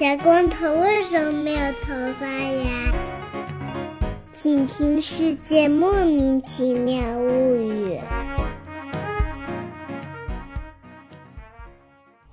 小光头为什么没有头发呀？请听《世界莫名其妙物语》。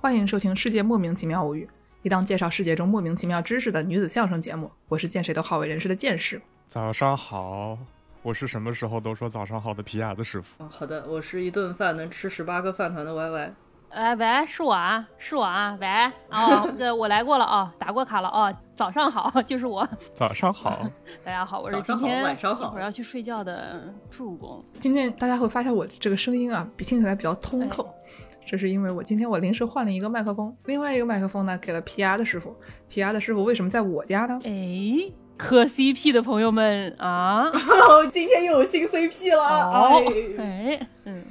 欢迎收听《世界莫名其妙物语》，一档介绍世界中莫名其妙知识的女子相声节目。我是见谁都好为人师的见识。早上好，我是什么时候都说早上好的皮亚的师傅。哦，好的，我是一顿饭能吃十八个饭团的 Y Y。哎，喂，是我啊，是我啊，喂，哦，对，我来过了啊，打过卡了哦，早上好，就是我。早上好，大家好，我是早上好今天晚上好一会要去睡觉的助攻。今天大家会发现我这个声音啊，比听起来比较通透，这是因为我今天我临时换了一个麦克风，另外一个麦克风呢给了皮亚的师傅。皮亚的师傅为什么在我家呢？哎，磕 CP 的朋友们啊，哦，今天又有新 CP 了。哦哎，哎，嗯，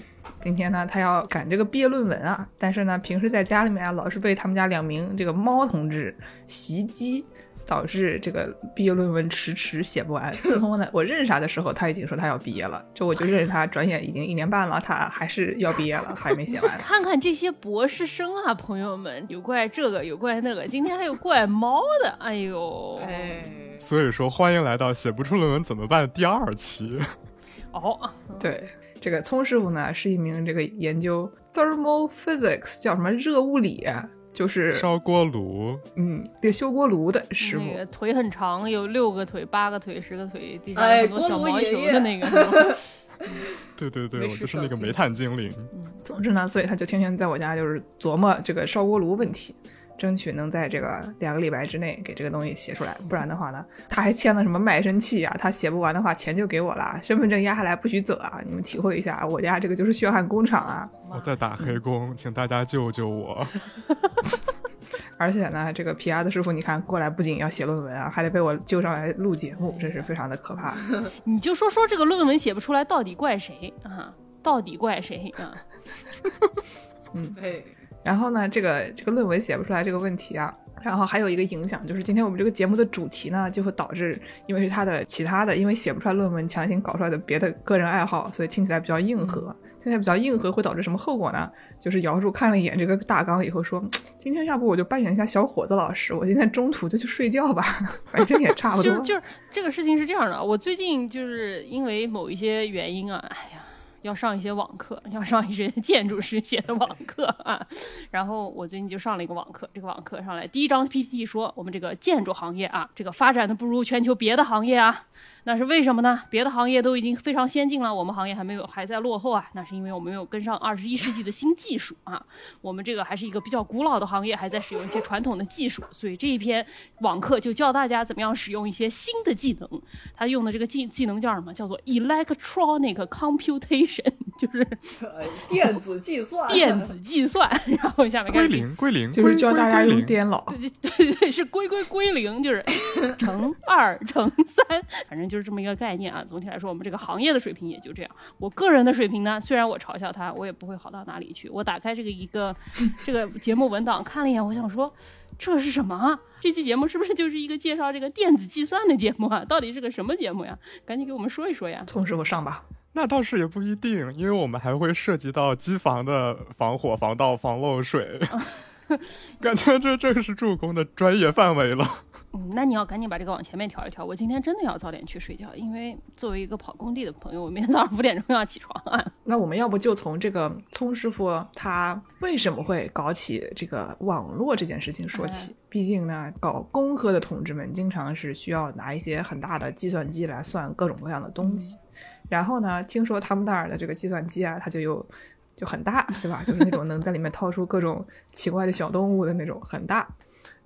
今天呢，他要赶这个毕业论文啊，但是呢，平时在家里面啊，老是被他们家两名这个猫同志袭击，导致这个毕业论文迟迟写不完。自从呢我认识他的时候，他已经说他要毕业了，就我就认识他，转眼已经一年半了，他还是要毕业了，还没写完。看看这些博士生啊，朋友们，有怪这个，有怪那个，今天还有怪猫的，哎呦，哎，所以说欢迎来到写不出论文怎么办第二期。哦，对，这个聪师傅呢是一名这个研究 thermal physics 叫什么热物理，就是烧锅炉，嗯，这个修锅炉的师傅。那个腿很长，有六个腿、八个腿、十个腿，地上很多小毛球的那个，对对对，我就是那个煤炭精灵。总之呢，所以他就天天在我家就是琢磨这个烧锅炉问题，争取能在这个两个礼拜之内给这个东西写出来。不然的话呢，他还签了什么卖身契啊？他写不完的话，钱就给我了，身份证压下来不许走啊！你们体会一下，我家这个就是血汗工厂啊！我在打黑工，请大家救救我！而且呢，这个皮亚的师傅，你看过来不仅要写论文啊，还得被我救上来录节目，真是非常的可怕。你就说说这个论文写不出来，到底怪谁啊？到底怪谁啊？嗯哎，然后呢，这个这个论文写不出来这个问题啊，然后还有一个影响就是今天我们这个节目的主题呢，就会导致因为是他的其他的，因为写不出来论文强行搞出来的别的个人爱好，所以听起来比较硬核。听起来比较硬核会导致什么后果呢？就是姚柱看了一眼这个大纲以后说，今天要不我就扮演一下小伙子老师，我今天中途就去睡觉吧，反正也差不多。就是就是这个事情是这样的，我最近就是因为某一些原因啊，哎呀。要上一些网课，要上一些 建筑师写的网课啊，然后我最近就上了一个网课。这个网课上来，第一张 PPT 说我们这个建筑行业啊，这个发展的不如全球别的行业啊，那是为什么呢？别的行业都已经非常先进了，我们行业还没有，还在落后啊。那是因为我们没有跟上二十一世纪的新技术啊。我们这个还是一个比较古老的行业，还在使用一些传统的技术，所以这一篇网课就教大家怎么样使用一些新的技能。他用的这个技技能叫什么？叫做 electronic computation，就是哎电子计算，电子计算。然后下面开归零归零，就是教大家用电脑。对对对对，是归归归零，就是乘二乘三，反正就是这么一个概念啊。总体来说，我们这个行业的水平也就这样。我个人的水平呢，虽然我嘲笑他，我也不会好到哪里去。我打开这个一个这个节目文档看了一眼，我想说。这是什么啊？这期节目是不是就是一个介绍这个电子计算的节目啊？到底是个什么节目呀？赶紧给我们说一说呀！从师傅上吧。那倒是也不一定，因为我们还会涉及到机房的防火、防盗、防漏水，感觉这正是助攻的专业范围了。嗯，那你要赶紧把这个往前面调一调。我今天真的要早点去睡觉，因为作为一个跑工地的朋友，我明天早上五点钟要起床啊。那我们要不就从这个聪师傅他为什么会搞起这个网络这件事情说起？毕竟呢，搞工科的同志们经常是需要拿一些很大的计算机来算各种各样的东西。然后呢，听说他们那儿的这个计算机啊，它就有就很大，对吧？就是那种能在里面掏出各种奇怪的小动物的那种，很大。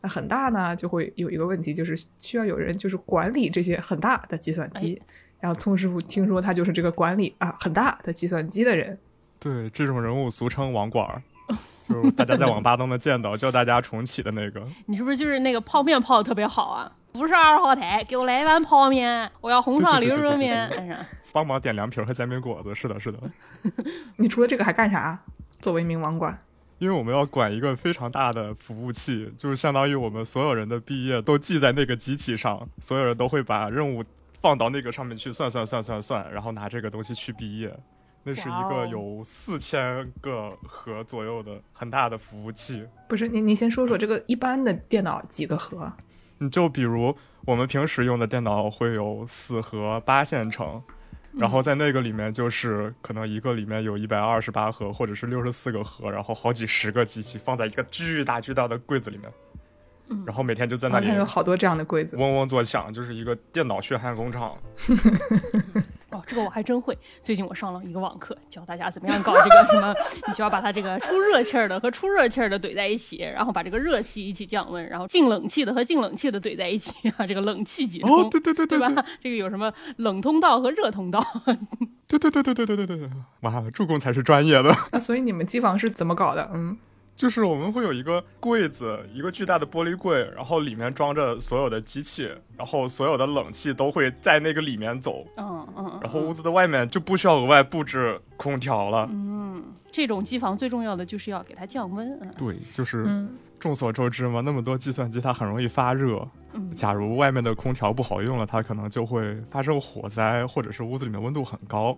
那很大呢，就会有一个问题，就是需要有人就是管理这些很大的计算机。然后聪师傅听说他就是这个管理啊很大的计算机的人。对，这种人物俗称网管儿，就是大家在网吧都能见到，叫大家重启的那个。你是不是就是那个泡面泡的特别好啊？不是二号台，给我来一碗泡面，我要红烧牛肉面。帮忙点凉皮儿和煎饼果子。是的，是的。你除了这个还干啥？作为一名网管，因为我们要管一个非常大的服务器，就是相当于我们所有人的毕业都记在那个机器上，所有人都会把任务放到那个上面去算算算算算，然后拿这个东西去毕业。那是一个有四千个核左右的很大的服务器。不是你你先说说这个一般的电脑几个核？你就比如我们平时用的电脑会有四核八线程，然后在那个里面就是可能一个里面有一百二十八核或者是六十四个核，然后好几十个机器放在一个巨大巨大的柜子里面，嗯然后每天就在那里我看有好多这样的柜子。嗡嗡作响，就是一个电脑血汗工厂。哦，这个我还真会。最近我上了一个网课，教大家怎么样搞这个什么，你需要把它这个出热气儿的和出热气儿的怼在一起，然后把这个热气一起降温，然后进冷气的和进冷气的怼在一起啊，这个冷气集中，哦，对对对对对对吧？这个有什么冷通道和热通道？对对对对对对对对对，哇，助攻才是专业的。那所以你们机房是怎么搞的？嗯，就是我们会有一个柜子，一个巨大的玻璃柜，然后里面装着所有的机器，然后所有的冷气都会在那个里面走，嗯嗯，然后屋子的外面就不需要额外布置空调了。嗯，这种机房最重要的就是要给它降温。嗯对，就是嗯众所周知嘛，那么多计算机它很容易发热，嗯假如外面的空调不好用了，它可能就会发生火灾，或者是屋子里面温度很高。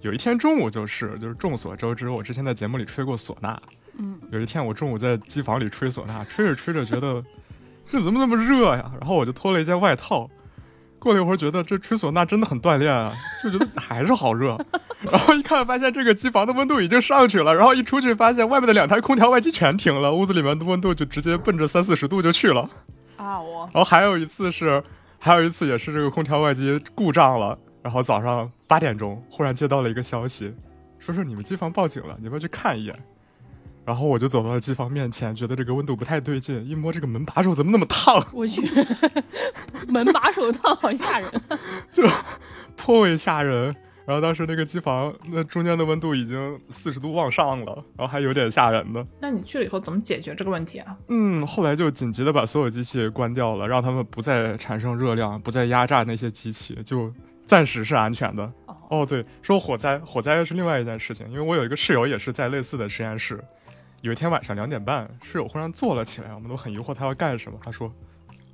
有一天中午就是，就是众所周知，我之前在节目里吹过唢呐。嗯，有一天我中午在机房里吹唢呐，吹着吹着觉得 这怎么那么热呀？然后我就脱了一件外套。过了一会儿，觉得这吹唢呐真的很锻炼啊，就觉得还是好热。然后一看，发现这个机房的温度已经上去了。然后一出去，发现外面的两台空调外机全停了，屋子里面的温度就直接奔着三四十度就去了。啊，我然后还有一次是，还有一次也是这个空调外机故障了，然后早上八点钟忽然接到了一个消息，说是你们机房报警了，你们去看一眼？然后我就走到了机房面前，觉得这个温度不太对劲，一摸这个门把手怎么那么烫，我去，门把手烫好吓人。就颇为吓人。然后当时那个机房那中间的温度已经四十度往上了，然后还有点吓人的。那你去了以后怎么解决这个问题啊？嗯，后来就紧急的把所有机器关掉了，让他们不再产生热量，不再压榨那些机器，就暂时是安全的。哦哦，对，说火灾，火灾是另外一件事情，因为我有一个室友也是在类似的实验室。有一天晚上两点半，室友忽然坐了起来，我们都很疑惑他要干什么。他说：“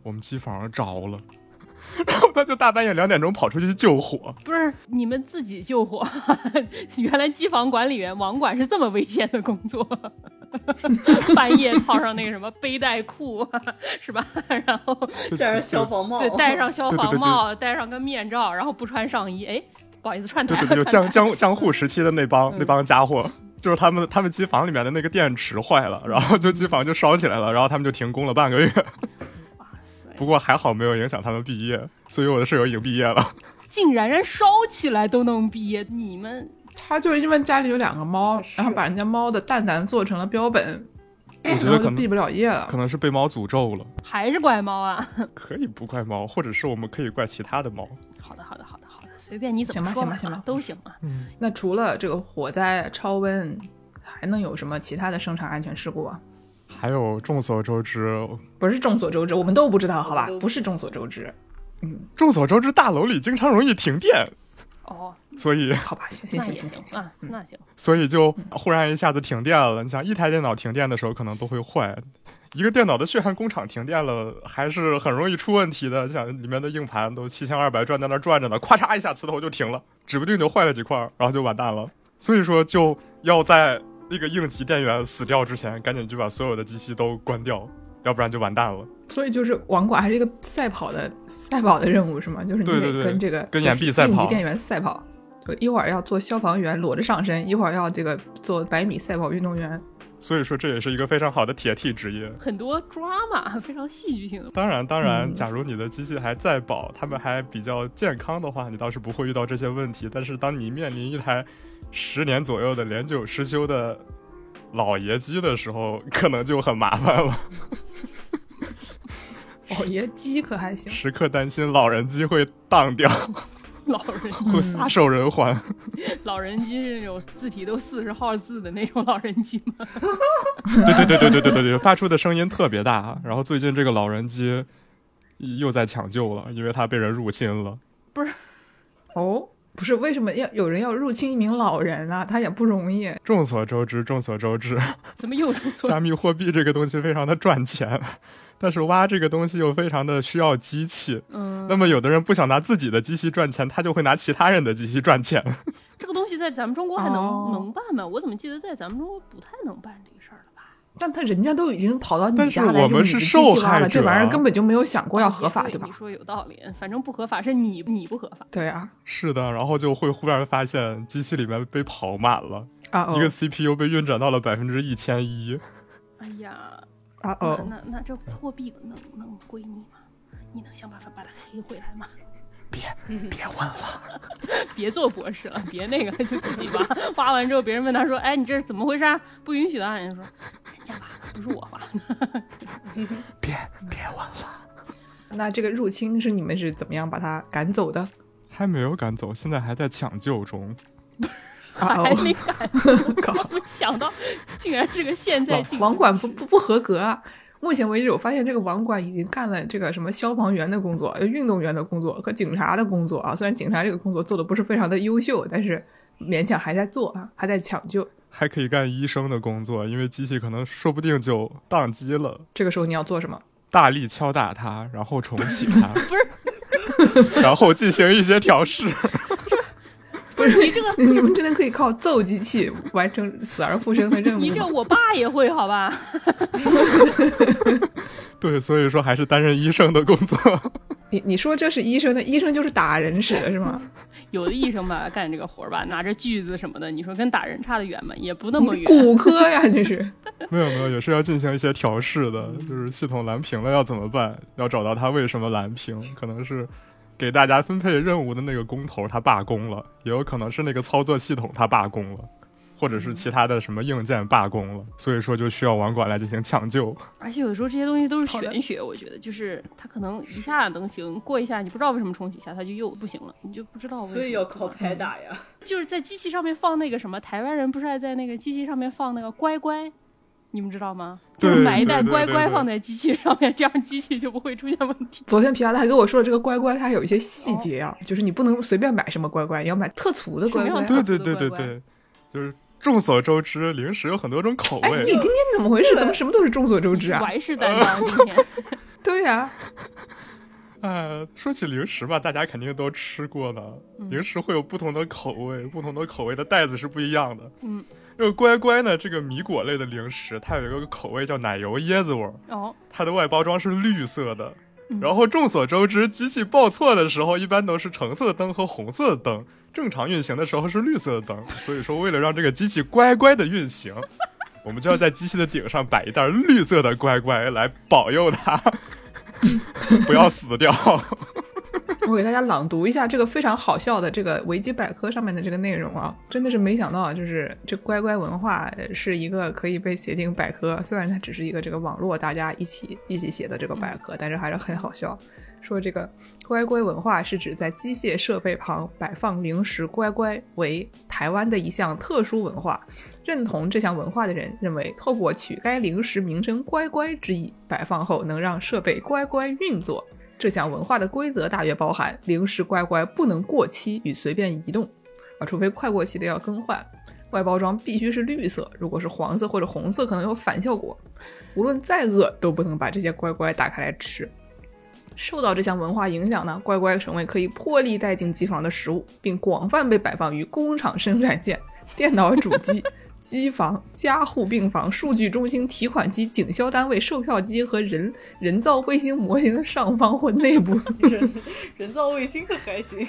我们机房着了。”然后他就大半夜两点钟跑出去救火。不是你们自己救火，原来机房管理员、网管是这么危险的工作，半夜套上那个什么背带裤，是吧？然后戴上消防帽，对，戴上消防帽，戴上个面罩，然后不穿上衣，哎，不好意思，串台了，对对对，就江江江户时期的那帮嗯那帮家伙，就是他们他们机房里面的那个电池坏了，然后就机房就烧起来了，然后他们就停工了半个月。哇塞，不过还好没有影响他们毕业，所以我的室友已经毕业了。竟然人烧起来都能毕业，你们他就因为家里有两个猫，然后把人家猫的蛋蛋做成了标本，我觉得可能毕不了业了可。能是被猫诅咒了，还是怪猫啊？可以不怪猫，或者是我们可以怪其他的猫。随便你怎么行吧说行吧行吧都行啊。嗯，那除了这个火灾、超温，还能有什么其他的生产安全事故啊？还有众所周知，不是众所周知，我们都不知道，好吧？不是众所周知。嗯，众所周知，大楼里经常容易停电，哦，所以好吧，行行行行行行啊，那行。所以就忽然一下子停电了。你想，一台电脑停电的时候可能都会坏，一个电脑的血汗工厂停电了，还是很容易出问题的。像里面的硬盘都七千二百转在那转着呢，咔嚓一下磁头就停了，指不定就坏了几块儿，然后就完蛋了。所以说，就要在那个应急电源死掉之前，赶紧就把所有的机器都关掉，要不然就完蛋了。所以就是网管还是一个赛跑的赛跑的任务是吗？就是你得跟这个跟岩壁赛跑应急电源赛跑。就一会儿要做消防员裸着上身，一会儿要这个做百米赛跑运动员。所以说，这也是一个非常好的铁 T 职业。很多 drama，非常戏剧性的。当然，当然，嗯假如你的机器还在保，他们还比较健康的话，你倒是不会遇到这些问题。但是，当你面临一台十年左右的年久失修的老爷机的时候，可能就很麻烦了，老爷机可还行，时刻担心老人机会当掉，老人会撒手人寰。老人机是那种字体都四十号字的那种老人机吗？对对对对对对对对，发出的声音特别大。然后最近这个老人机又在抢救了，因为它被人入侵了。不是哦，不是，为什么要有人要入侵一名老人啊？他也不容易。众所周知，众所周知，怎么又出错？加密货币这个东西非常的赚钱，但是挖这个东西又非常的需要机器。嗯，那么有的人不想拿自己的机器赚钱，他就会拿其他人的机器赚钱。这个东西在咱们中国还能、哦能办吗？我怎么记得在咱们中国不太能办这个事儿了吧？但他人家都已经跑到你但是家来我们是用你的机器挖了，受害者这玩意儿啊根本就没有想过要合法，对吧你？说有道理，反正不合法是你你不合法。对啊，是的，然后就会忽然发现机器里面被跑满了，啊哦一个 CPU 被运转到了百分之一千一。哎呀，啊那哦，那那这货币能能归你吗？你能想办法把它黑回来吗？别别问了，别做博士了，别那个，就自己挖。挖完之后，别人问他说：“哎，你这是怎么回事啊？不允许的。”人家说：“人家挖的，不是我挖的。别别问了，那这个入侵是你们是怎么样把他赶走的？还没有赶走，现在还在抢救中。啊还没哦，敢，靠我没想到竟然是个现在进网管不不不合格啊！目前为止，我发现这个网管已经干了这个什么消防员的工作、呃运动员的工作和警察的工作啊。虽然警察这个工作做的不是非常的优秀，但是勉强还在做啊，还在抢救。还可以干医生的工作，因为机器可能说不定就宕机了。这个时候你要做什么？大力敲打它，然后重启它，不是，然后进行一些调试。不是你这个，你们真的可以靠揍机器完成死而复生的任务你这？我爸也会好吧？对，所以说还是担任医生的工作。你你说这是医生的，医生就是打人使的是吗？有的医生吧干这个活儿吧，拿着锯子什么的，你说跟打人差得远吗？也不那么远。骨科呀，这是。没有没有，也是要进行一些调试的，就是系统蓝屏了要怎么办？要找到它为什么蓝屏，可能是给大家分配任务的那个工头他罢工了，也有可能是那个操作系统他罢工了，或者是其他的什么硬件罢工了，所以说就需要网管来进行抢救。而且有的时候这些东西都是玄学，我觉得就是它可能一下能行，过一下你不知道为什么重启一下它就又不行了，你就不知道为什么。所以要靠拍打呀。就是在机器上面放那个什么，台湾人不是还在那个机器上面放那个乖乖，你们知道吗？就是买一袋乖乖放在机器上面，这样机器就不会出现问题。昨天皮亚他还跟我说了，这个乖乖它还有一些细节啊，就是你不能随便买什么乖乖，你要买特粗的乖乖。对对对对对，就是众所周知，零食有很多种口哎，你。今天怎么回事？怎么什么都是众所周知啊？怀事担当今天，对呀、呃，说起零食吧，大家肯定都吃过的。嗯零食会有不同的口味，不同的口味的袋子是不一样的。嗯，这个乖乖呢，这个米果类的零食，它有一个口味叫奶油椰子味儿，哦，它的外包装是绿色的。嗯然后众所周知，机器报错的时候一般都是橙色的灯和红色的灯，正常运行的时候是绿色的灯。所以说，为了让这个机器乖乖的运行，我们就要在机器的顶上摆一袋绿色的乖乖来保佑它 不要死掉。我给大家朗读一下这个非常好笑的这个维基百科上面的这个内容啊，真的是没想到，就是这乖乖文化是一个可以被写进百科，虽然它只是一个这个网络大家一起一起写的这个百科，但是还是很好笑。说这个乖乖文化是指在机械设备旁摆放零食乖乖为台湾的一项特殊文化。认同这项文化的人认为，透过取该零食名称“乖乖”之意，摆放后能让设备乖乖运作。这项文化的规则大约包含：零食乖乖不能过期与随便移动，啊，除非快过期的要更换。外包装必须是绿色，如果是黄色或者红色，可能有反效果。无论再饿，都不能把这些乖乖打开来吃。受到这项文化影响呢，乖乖成为可以破例带进机房的食物，并广泛被摆放于工厂生产线、电脑主机、机房、加护病房、数据中心、提款机、警销单位、售票机和人人造卫星模型的上方或内部。人人造卫星可还行，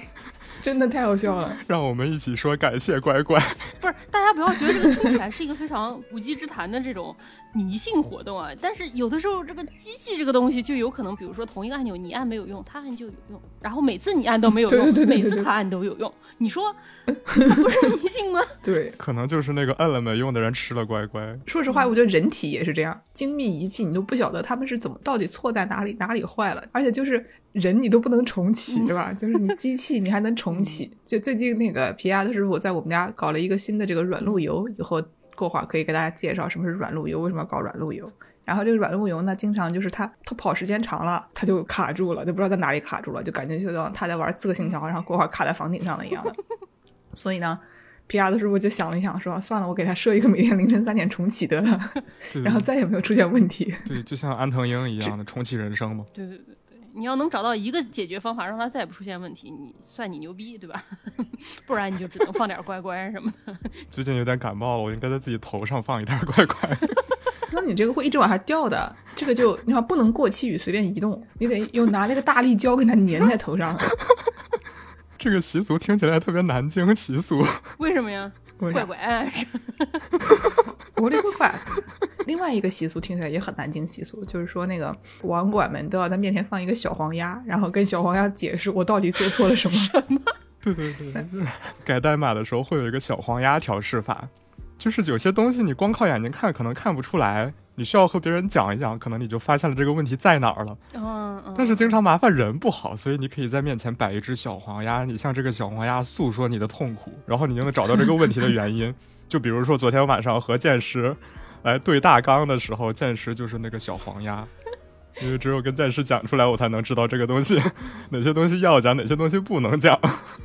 真的太好笑了。让我们一起说感谢乖乖。不是，大家不要觉得这个听起来是一个非常无稽之谈的这种迷信活动啊，但是有的时候这个机器这个东西就有可能，比如说同一个按钮你按没有用，它按就有用，然后每次你按都没有用，对对对对对对每次它按都有用，你说 它不是迷信吗？对，可能就是那个按了没用的人吃了乖乖。说实话，我觉得人体也是这样，精密仪器你都不晓得他们是怎么到底错在哪里，哪里坏了，而且就是人你都不能重启，对吧？就是你机器你还能重启。就最近那个皮亚的师傅在我们家搞了一个新的这个软路由，以后过会儿可以给大家介绍什么是软路由，为什么要搞软路由。然后这个软路由呢，经常就是它它跑时间长了，它就卡住了，就不知道在哪里卡住了，就感觉就像他在玩刺客信条，然后过会儿卡在房顶上了一样的。所以呢，皮亚的师傅就想了一想，说算了，我给他设一个每天凌晨三点重启得了，然后再也没有出现问题。对，就像安藤英一样的重启人生嘛。对对对对，你要能找到一个解决方法，让它再也不出现问题，你算你牛逼，对吧？不然你就只能放点乖乖什么的。最近有点感冒了，我应该在自己头上放一袋乖乖。那你这个会一直往下掉的，这个就你看不能过期与随便移动，你得又拿那个大力胶给它粘在头上。这个习俗听起来特别南京习俗。为什么呀？为啥乖乖，我的乖乖。另外一个习俗听起来也很南京习俗，就是说那个网管们都要在面前放一个小黄鸭，然后跟小黄鸭解释我到底做错了什么。对对对，改代码的时候会有一个小黄鸭调试法，就是有些东西你光靠眼睛看可能看不出来，你需要和别人讲一讲，可能你就发现了这个问题在哪儿了。嗯嗯。但是经常麻烦人不好，所以你可以在面前摆一只小黄鸭，你向这个小黄鸭诉说你的痛苦，然后你就能找到这个问题的原因。就比如说昨天晚上和剑师来对大纲的时候，剑师就是那个小黄鸭，因为只有跟剑师讲出来，我才能知道这个东西哪些东西要讲，哪些东西不能讲。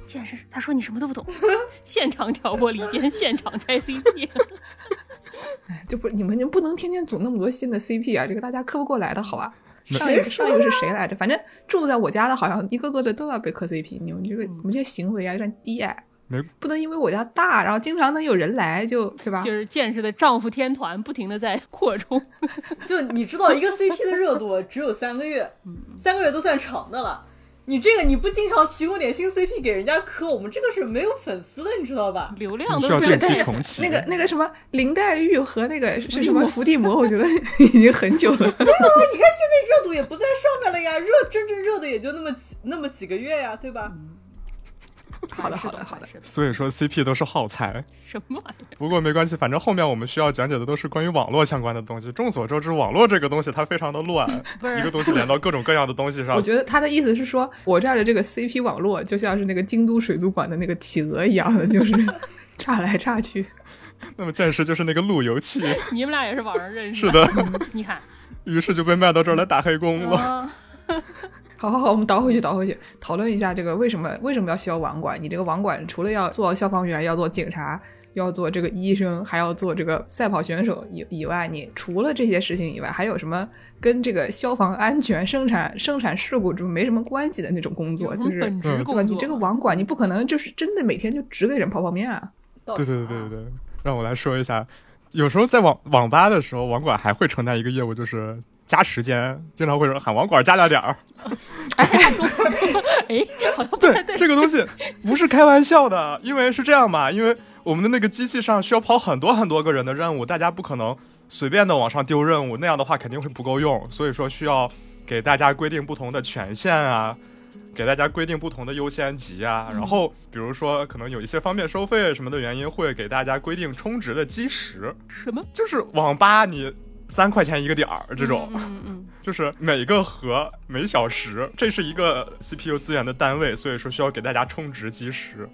剑师，他说你什么都不懂，现场挑拨离间，现场拆 CP。哎，就不你们就不能天天组那么多新的 CP 啊，这个大家磕不过来的好吧？上一个上一个是谁来着？反正住在我家的，好像一个个的都要被磕 CP。你们这个你们这行为啊，有点低矮。没不能因为我家大，然后经常能有人来，就是吧？就是见识的丈夫天团不停的在扩充。就你知道，一个 CP 的热度只有三个月，三个月都算长的了。你这个你不经常提供点新 CP 给人家磕，我们这个是没有粉丝的，你知道吧？流量都是定期重启。那个那个什么林黛玉和那个是什么伏地魔，我觉得 已经很久了。没有啊你看现在热度也不在上面了呀，热真正热的也就那么几那么几个月呀，对吧？好的是好的好的，是的，所以说 CP 都是耗材，什么玩意儿？不过没关系，反正后面我们需要讲解的都是关于网络相关的东西。众所周知，网络这个东西它非常的乱，一个东西连到各种各样的东西上我。觉得他的意思是说，我这儿的这个 CP 网络就像是那个京都水族馆的那个企鹅一样的，就是 炸来炸去。那么剑师就是那个路由器，你们俩也是网上认识是的，你看，于是就被卖到这儿来打黑工了。啊，好好好，我们倒回去，倒回去，讨论一下这个为什么为什么要需要网管？你这个网管除了要做消防员，要做警察，要做这个医生，还要做这个赛跑选手以以外，你除了这些事情以外，还有什么跟这个消防安全、生产生产事故这没什么关系的那种工作？就是本职？工作？你这个网管，你不可能就是真的每天就只给人泡泡面啊。对对对对对对，让我来说一下，有时候在网网吧的时候，网管还会承担一个业务，就是加时间，经常会说喊网管加俩点儿。哎，对，对。这个东西不是开玩笑的，因为是这样吧，因为我们的那个机器上需要跑很多很多个人的任务，大家不可能随便的往上丢任务，那样的话肯定会不够用，所以说需要给大家规定不同的权限啊。给大家规定不同的优先级啊，然后比如说可能有一些方便收费什么的原因，会给大家规定充值的基石，什么就是网吧你三块钱一个点儿这种，嗯嗯 就是每个核每小时，这是一个 CPU 资源的单位，所以说需要给大家充值基石。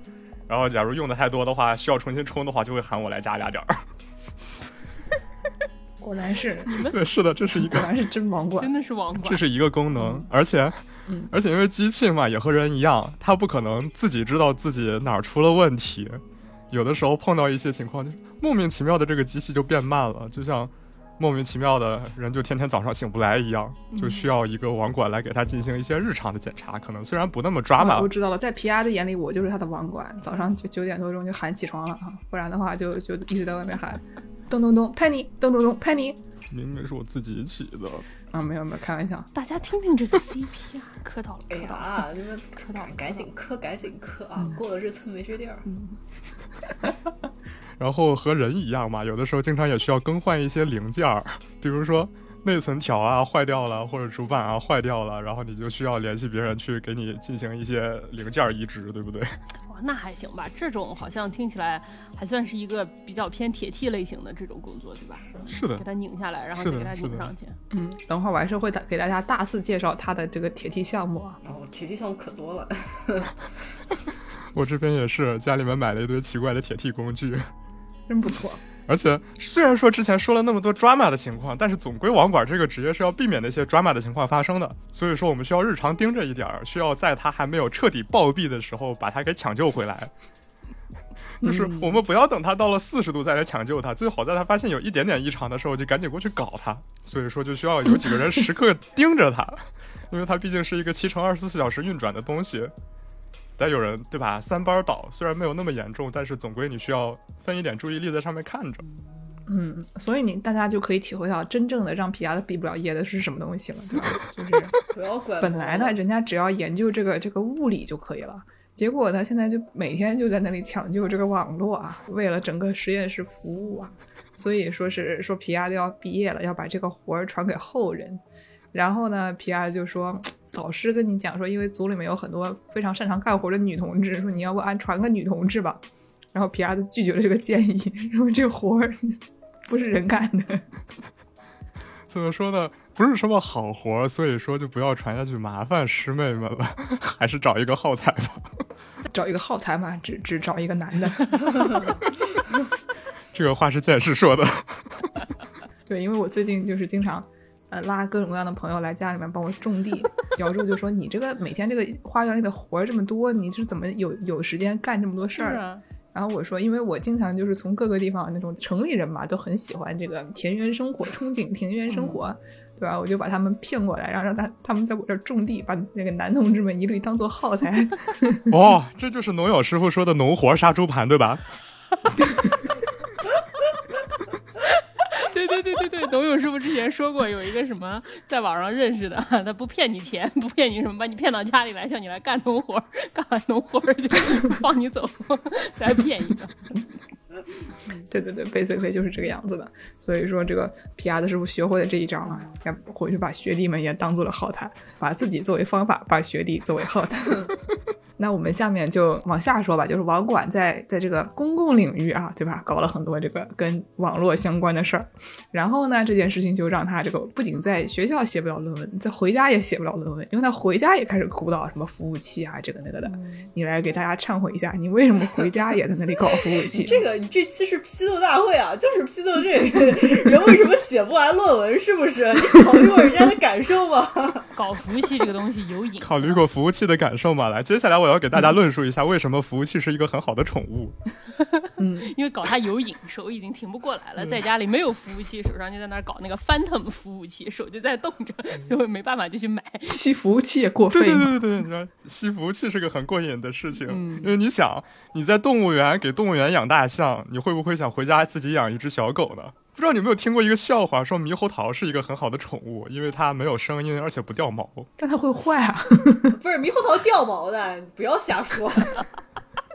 然后，假如用的太多的话，需要重新充的话，就会喊我来加俩点儿。果然是，对，是的，这是一个，果然是真网嗯，管真。的是网管。这是一个功能，而且，嗯而且因为机器嘛，也和人一样，它不可能自己知道自己哪儿出了问题。有的时候碰到一些情况，就莫名其妙的这个机器就变慢了，就像莫名其妙的人就天天早上醒不来一样，就需要一个网管来给他进行一些日常的检查。可能虽然不那么抓马啊，我知道了，在皮亚的眼里，我就是他的网管。早上九九点多钟就喊起床了啊，不然的话就就一直在外面喊，咚咚咚，拍你，咚咚咚，拍你。明明是我自己起的。啊，没有没有，开玩笑。大家听听这个 CP 啊，磕到了，哎 磕到了。呀，你们磕到了赶紧磕，赶紧磕啊！过了这次没这地儿。然后和人一样嘛，有的时候经常也需要更换一些零件儿，比如说内存条啊坏掉了，或者主板啊坏掉了，然后你就需要联系别人去给你进行一些零件儿移植，对不对？哇，那还行吧，这种好像听起来还算是一个比较偏铁 T 类型的这种工作，对吧？是的给，它拧下来，然后再给它拧上去。嗯，等会儿我还是会大给大家大肆介绍他的这个铁 T 项目啊。哦铁 T 项目可多了，我这边也是家里面买了一堆奇怪的铁 T 工具。真不错。而且虽然说之前说了那么多 drama 的情况，但是总归网管这个职业是要避免那些 drama 的情况发生的，所以说我们需要日常盯着一点儿，需要在他还没有彻底暴毙的时候把他给抢救回来。就是嗯我们不要等它到了四十度再来抢救它，最好在它发现有一点点异常的时候就赶紧过去搞它。所以说就需要有几个人时刻 盯着它，因为它毕竟是一个七乘二十四小时运转的东西。得有人对吧？三班倒虽然没有那么严重，但是总归你需要分一点注意力在上面看着。嗯，所以你大家就可以体会到真正的让皮亚的毕不了业的是什么东西了，对吧？就是不要管。本来呢，人家只要研究这个这个物理就可以了，结果呢，现在就每天就在那里抢救这个网络啊，为了整个实验室服务啊，所以说是说皮亚都要毕业了，要把这个活儿传给后人。然后呢，皮亚就说，导师跟你讲说，因为组里面有很多非常擅长干活的女同志，说你要不按传个女同志吧。然后皮亚就拒绝了这个建议，认为这活儿不是人干的。怎么说呢？不是什么好活儿，所以说就不要传下去，麻烦师妹们了，还是找一个耗材吧。找一个耗材嘛，只只找一个男的。这个话是剑士说的。对，因为我最近就是经常，呃，拉各种各样的朋友来家里面帮我种地。姚柱就说：“你这个每天这个花园里的活儿这么多，你是怎么有有时间干这么多事儿？”啊，然后我说：“因为我经常就是从各个地方那种城里人嘛，都很喜欢这个田园生活，憧憬田园生活，对吧？我就把他们骗过来，然后让他他们在我这儿种地，把那个男同志们一律当做耗材。哦，这就是农友师傅说的农活杀猪盘，对吧？对对对对对，董永师傅之前说过，有一个什么在网上认识的，他不骗你钱，不骗你什么，把你骗到家里来，叫你来干农活，干完农活就放你走，再骗一个。对对对，basically 就是这个样子的。所以说，这个皮亚的师傅学会了这一招啊，要回去把学弟们也当做了耗材，把自己作为方法，把学弟作为耗材。那我们下面就往下说吧，就是网管在在这个公共领域啊，对吧，搞了很多这个跟网络相关的事儿。然后呢，这件事情就让他这个不仅在学校写不了论文，在回家也写不了论文，因为他回家也开始哭到什么服务器啊，这个那个的。你来给大家忏悔一下，你为什么回家也在那里搞服务器？这个你这期是批斗大会啊，就是批斗这个人为什么写不完论文，是不是？你考虑过人家的感受吗？搞服务器这个东西有瘾，考虑过服务器的感受吗？来，接下来我要给大家论述一下为什么服务器是一个很好的宠物。嗯，因为搞它有瘾，手已经停不过来了。在家里没有服务器，手上就在那儿搞那个 Phantom 服务器，手就在动着，就会没办法就去买。吸服务器也过对费？对对对对，你说吸服务器是个很过瘾的事情，嗯因为你想你在动物园给动物园养大象，你会不会想回家自己养一只小狗呢？不知道你有没有听过一个笑话，说猕猴桃是一个很好的宠物，因为它没有声音，而且不掉毛。但它会坏啊！不是猕猴桃掉毛的，你不要瞎说。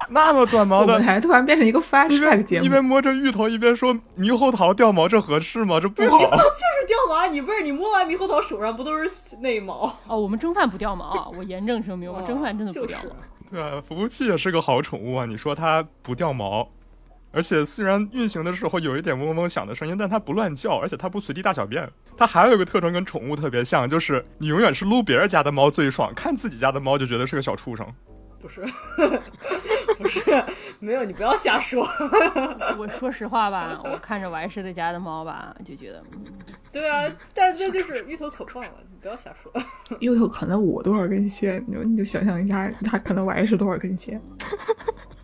那么短毛的还突然变成一个 flash 一 track 节目一边。摸着芋头，一边说猕猴桃掉毛，这合适吗？这不好猕猴。桃确实掉毛啊，你不是你摸完猕猴桃手上不都是内毛？哦，我们蒸饭不掉毛啊！我严正声明，我蒸饭真的不掉毛。就是对啊，服务器也是个好宠物啊。你说它不掉毛，而且虽然运行的时候有一点嗡嗡响的声音，但它不乱叫，而且它不随地大小便。它还有一个特征跟宠物特别像，就是你永远是撸别人家的猫最爽，看自己家的猫就觉得是个小畜生。不是，不是，没有，你不要瞎说。我说实话吧，我看着王师的家的猫吧，就觉得，嗯对啊，但这就是芋头可棒了，你不要瞎说。芋头可能我多少根线，你就你就想象一下，它可能我还是多少根线。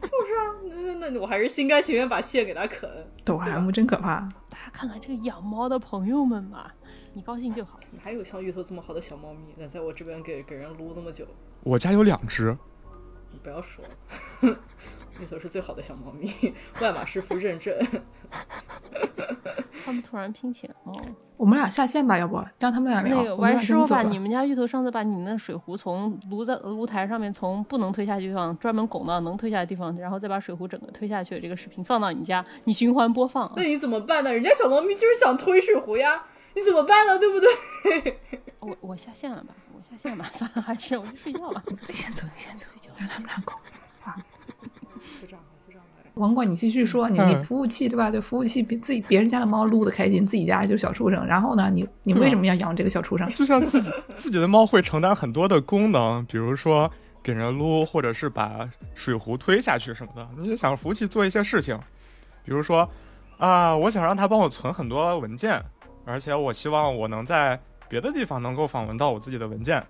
就是啊，那那我还是心甘情愿把蟹给它啃。抖 M 真可怕。大家看看这个养猫的朋友们吧，你高兴就好。你还有像芋头这么好的小猫咪，能在我这边给给人撸那么久，我家有两只，你不要说了。芋头是最好的小猫咪，万马师傅认证。他们突然拼起来哦。我们俩下线吧，要不让他们俩聊。那个我们王师傅把你们家芋头上次把你们的水壶从炉的炉台上面从不能推下去地方专门拱到能推下的地方，然后再把水壶整个推下去的这个视频放到你家，你循环播放啊那。你怎么办呢？人家小猫咪就是想推水壶呀，你怎么办呢？对不对？我我下线了吧，我下线吧，算了，还是我去睡觉吧。你先走，你先走，让他们俩搞。就这样吧，就这样吧。王管，你继续说，你嗯你服务器对吧？对，服务器比自己别人家的猫撸的开心，自己家就是小畜生。然后呢，你你为什么要养这个小畜生？就像自己 自己的猫会承担很多的功能，比如说给人撸，或者是把水壶推下去什么的。你就想服务器做一些事情，比如说啊、我想让它帮我存很多文件，而且我希望我能在别的地方能够访问到我自己的文件，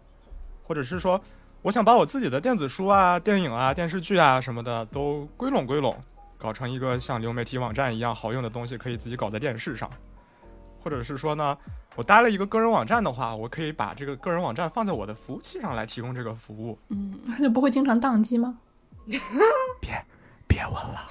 或者是说我想把我自己的电子书啊、电影啊、电视剧啊什么的都归拢归拢。搞成一个像流媒体网站一样好用的东西，可以自己搞在电视上，或者是说呢，我搭了一个个人网站的话，我可以把这个个人网站放在我的服务器上来提供这个服务。嗯，那就不会经常宕机吗？别问了，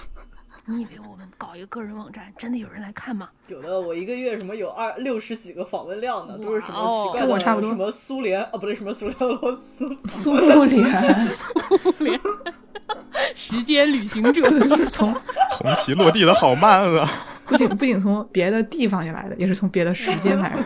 你以为我们搞一个个人网站，真的有人来看吗？有的我一个月什么有二六十几个访问量呢，都是什么奇怪跟我差不多的什么苏联啊，不对，什么苏联俄罗斯，苏联苏联 时间旅行者，从红旗落地的好慢啊！不仅不仅从别的地方也来的，也是从别的时间来的。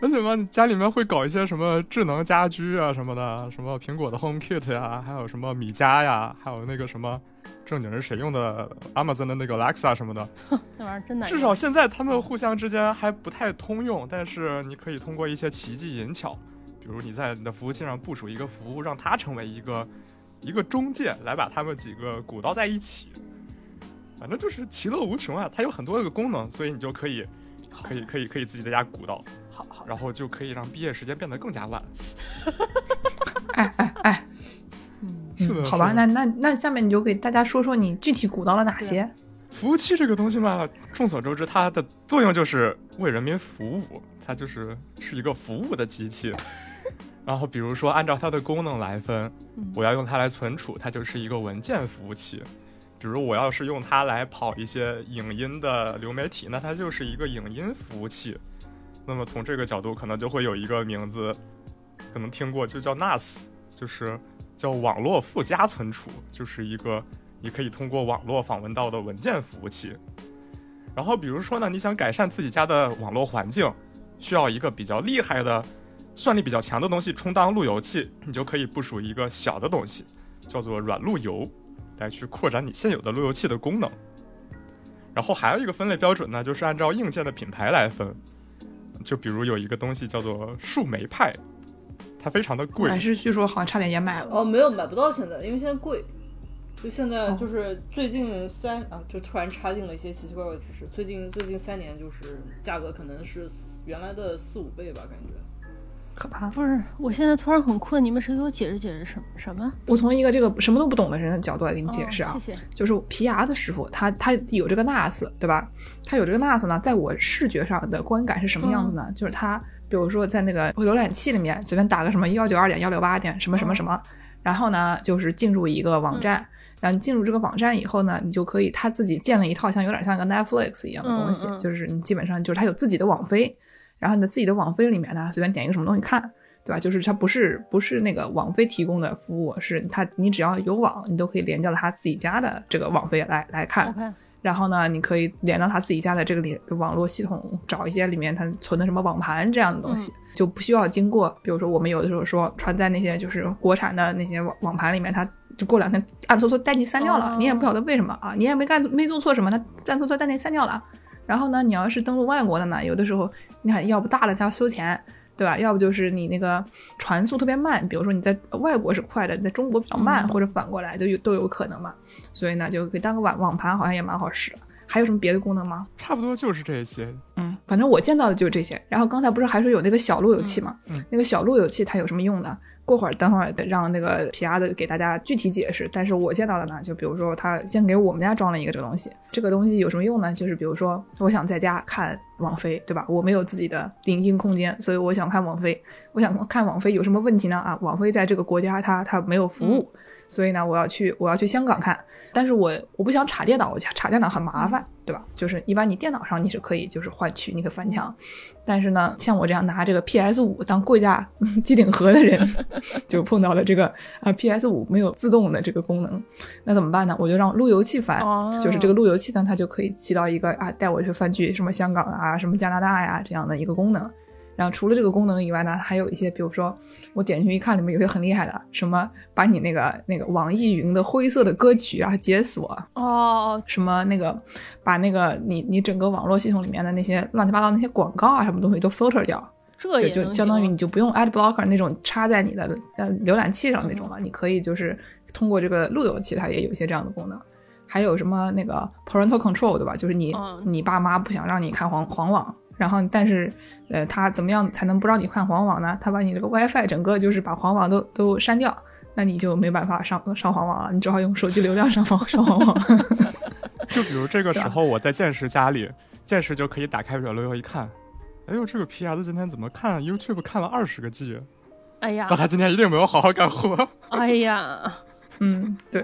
而且嘛，你家里面会搞一些什么智能家居啊什么的，什么苹果的 HomeKit 呀，还有什么米家呀，还有那个什么正经是谁用的 Amazon 的那个 Alexa 什么的。那玩意儿真难用。至少现在他们互相之间还不太通用，但是你可以通过一些奇技淫巧，比如你在你的服务器上部署一个服务，让它成为一个一个中介，来把他们几个鼓捣在一起。反正就是其乐无穷啊！它有很多个功能，所以你就可以可以可以可以自己在家鼓捣，好好，然后就可以让毕业时间变得更加晚。哎 哎哎，嗯，是的嗯，好吧，那那那下面你就给大家说说你具体鼓捣了哪些？服务器这个东西嘛，众所周知，它的作用就是为人民服务，它就是是一个服务的机器。然后比如说按照它的功能来分，我要用它来存储，它就是一个文件服务器。比如我要是用它来跑一些影音的流媒体，那它就是一个影音服务器。那么从这个角度，可能就会有一个名字，可能听过，就叫 NAS，就是叫网络附加存储，就是一个你可以通过网络访问到的文件服务器。然后比如说呢，你想改善自己家的网络环境，需要一个比较厉害的、算力比较强的东西充当路由器，你就可以部署一个小的东西，叫做软路由，来去扩展你现有的路由器的功能。然后还有一个分类标准呢，就是按照硬件的品牌来分。就比如有一个东西叫做树莓派，它非常的贵，还是据说好像差点也买了。哦，没有买不到现在，因为现在贵。就现在哦就是最近三、啊，就突然插进了一些奇奇怪怪的知识。最近最近三年就是价格可能是原来的四五倍吧，感觉。可怕！不是，我现在突然很困，你们谁给我解释解释什么什么？我从一个这个什么都不懂的人的角度来给你解释啊，哦谢谢。就是皮牙子师傅，他他有这个 NAS，对吧？他有这个 NAS 呢，在我视觉上的观感是什么样子呢？就是他，比如说在那个浏览器里面随便打个什么幺九二点幺六八点什么什么什么，然后呢，就是进入一个网站。然后你进入这个网站以后呢，你就可以他自己建了一套像有点像一个 Netflix 一样的东西，嗯嗯就是你基本上就是他有自己的网飞，然后你的自己的网飞里面呢，随便点一个什么东西看，对吧？就是它不是不是那个网飞提供的服务，是它你只要有网，你都可以连接到他自己家的这个网飞来来看。然后呢，你可以连到他自己家的这个里网络系统，找一些里面他存的什么网盘这样的东西，就不需要经过，比如说我们有的时候说传在那些就是国产的那些网网盘里面，它就过两天暗搓搓带你删掉了，哦你也不晓得为什么啊，你也没干没做错什么，它暗搓搓带你删掉了。然后呢，你要是登录外国的呢，有的时候你看要不大了它要收钱。对吧？要不就是你那个传速特别慢，比如说你在外国是快的，你在中国比较慢，嗯或者反过来都有都有可能嘛。所以呢，就可以当个网网盘好像也蛮好使。还有什么别的功能吗？差不多就是这些。嗯，反正我见到的就是这些。然后刚才不是还说有那个小路由器吗？嗯嗯那个小路由器它有什么用呢？过会儿等会儿让那个皮亚的给大家具体解释。但是我见到的呢，就比如说他先给我们家装了一个这个东西，这个东西有什么用呢？就是比如说我想在家看网飞，对吧？我没有自己的影音空间，所以我想看网飞。我想看网飞有什么问题呢？啊，网飞在这个国家它它没有服务。所以呢，我要去我要去香港看，但是我我不想插电脑，我插电脑很麻烦，对吧？就是一般你电脑上你是可以就是换区，你可以翻墙，但是呢，像我这样拿这个 PS 五当贵价机顶盒的人，就碰到了这个啊 PS 五没有自动的这个功能，那怎么办呢？我就让路由器翻，哦就是这个路由器呢，它就可以起到一个啊带我去翻去什么香港啊、什么加拿大呀、这样的一个功能。然后除了这个功能以外呢，还有一些，比如说我点进去一看，里面有些很厉害的，什么把你那个那个网易云的灰色的歌曲啊解锁，哦，什么那个把那个你你整个网络系统里面的那些乱七八糟那些广告啊什么东西都 filter 掉，这也就就相当于你就不用 ad blocker 那种插在你的呃浏览器上那种了，你可以就是通过这个路由器，它也有一些这样的功能。还有什么那个 parental control 对吧？就是你、嗯你爸妈不想让你看黄黄网，然后但是呃他怎么样才能不让你看黄网呢？他把你这个 WiFi 整个就是把黄网都都删掉，那你就没办法上上黄网了，你只好用手机流量上网上黄网。就比如这个时候我在剑士家里，剑士就可以打开软路由一看，哎呦，这个 PS 今天怎么看 YouTube 看了二十个 G？哎呀那，他今天一定没有好好干活。哎呀，嗯，对，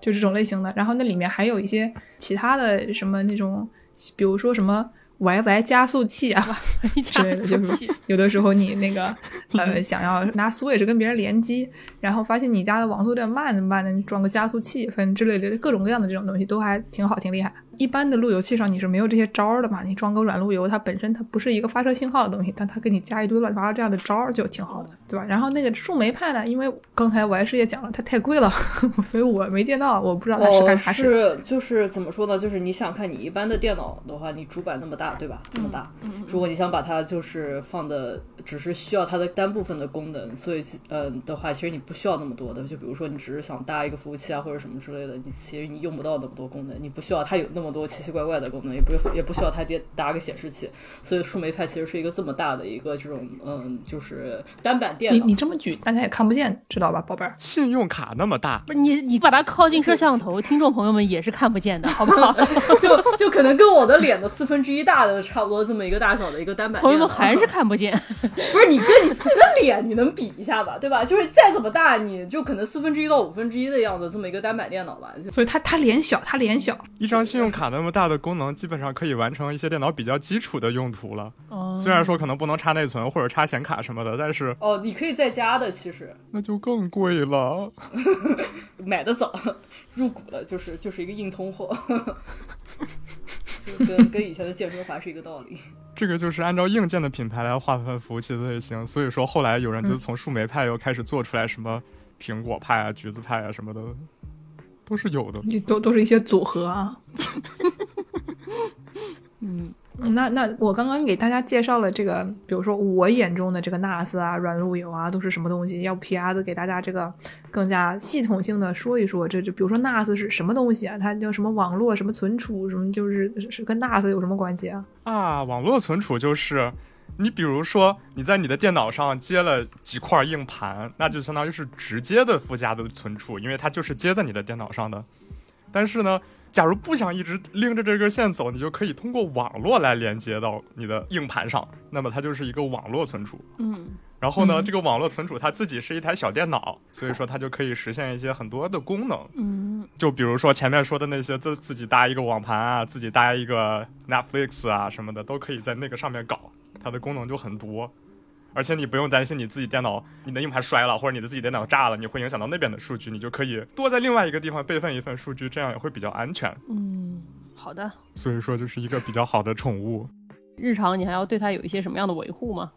就这种类型的。然后那里面还有一些其他的什么那种，比如说什么 YY 加速器啊之加类的，就是速器，有的时候你那个 呃想要拿 Switch 跟别人联机，然后发现你家的网速有点慢，怎么办呢？你装个加速器，反正之类的各种各样的这种东西都还挺好，挺厉害。一般的路由器上你是没有这些招儿的嘛，你装个软路由，它本身它不是一个发射信号的东西，但它给你加一堆乱七八糟这样的招儿就挺好的，对吧？然后那个树莓派呢，因为刚才我还是也讲了，它太贵了，所以我没电脑，我不知道它是哦，干啥使。是就是怎么说呢？就是你想看你一般的电脑的话，你主板那么大，对吧？这么大，如果你想把它就是放的，只是需要它的单部分的功能，所以呃的话，其实你不需要那么多的。就比如说你只是想搭一个服务器啊或者什么之类的，你其实你用不到那么多功能，你不需要它有那么多奇奇怪怪的功能，也不也不需要它叠搭个显示器。所以树莓派其实是一个这么大的一个这种嗯，就是单板电脑。你这么举，大家也看不见，知道吧，宝贝儿？信用卡那么大，不是你你把它靠近摄像头，听众朋友们也是看不见的，好不好？就就可能跟我的脸的四分之一大的差不多这么一个大小的一个单板电脑，朋友们还是 看不见。不是你跟你自己的脸，你能比一下吧，对吧？就是再怎么大，你就可能四分之一到五分之一的样子，这么一个单板电脑吧。所以它它脸小，它脸小，一张信用卡那么大的功能，基本上可以完成一些电脑比较基础的用途了。哦虽然说可能不能插内存或者插显卡什么的，但是哦，你可以在家的，其实那就更贵了。买的早，入股了，就是就是一个硬通货，就跟跟以前的健身环是一个道理。这个就是按照硬件的品牌来划分服务器的类型，所以说后来有人就从树莓派又开始做出来什么苹果派啊、橘子派啊什么的，都是有的。都都是一些组合啊。嗯，嗯那那我刚刚给大家介绍了这个，比如说我眼中的这个 NAS 啊、软路由啊，都是什么东西？要不皮鸭子给大家这个更加系统性的说一说，这就比如说 NAS 是什么东西啊？它叫什么网络、什么存储、什么，就是是跟 NAS 有什么关系啊？啊，网络存储就是，你比如说你在你的电脑上接了几块硬盘，那就相当于是直接的附加的存储，因为它就是接在你的电脑上的。但是呢，假如不想一直拎着这根线走，你就可以通过网络来连接到你的硬盘上，那么它就是一个网络存储。嗯，然后呢，嗯这个网络存储它自己是一台小电脑，所以说它就可以实现一些很多的功能。嗯，就比如说前面说的那些，自自己搭一个网盘啊，自己搭一个 Netflix 啊什么的，都可以在那个上面搞，它的功能就很多。而且你不用担心你自己电脑你的硬盘摔了，或者你的自己电脑炸了，你会影响到那边的数据，你就可以多在另外一个地方备份一份数据，这样也会比较安全。嗯，好的。所以说，就是一个比较好的宠物。日常你还要对它有一些什么样的维护吗？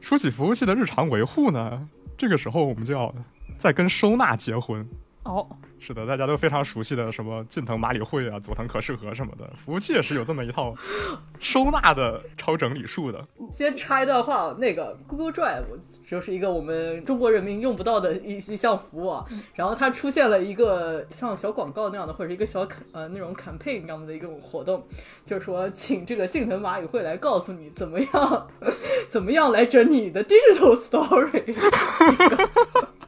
说起服务器的日常维护呢，这个时候我们就要再跟收纳结婚。哦，是的，大家都非常熟悉的什么近藤麻里惠啊、佐藤可士和什么的，服务器也是有这么一套 收纳的超整理术的。先插一段话，那个 Google Drive 就是一个我们中国人民用不到的一一项服务啊。然后它出现了一个像小广告那样的，或者一个小呃那种 campaign 那样的一种活动，就是说请这个近藤麻里惠来告诉你怎么样 怎么样来整理你的 digital story。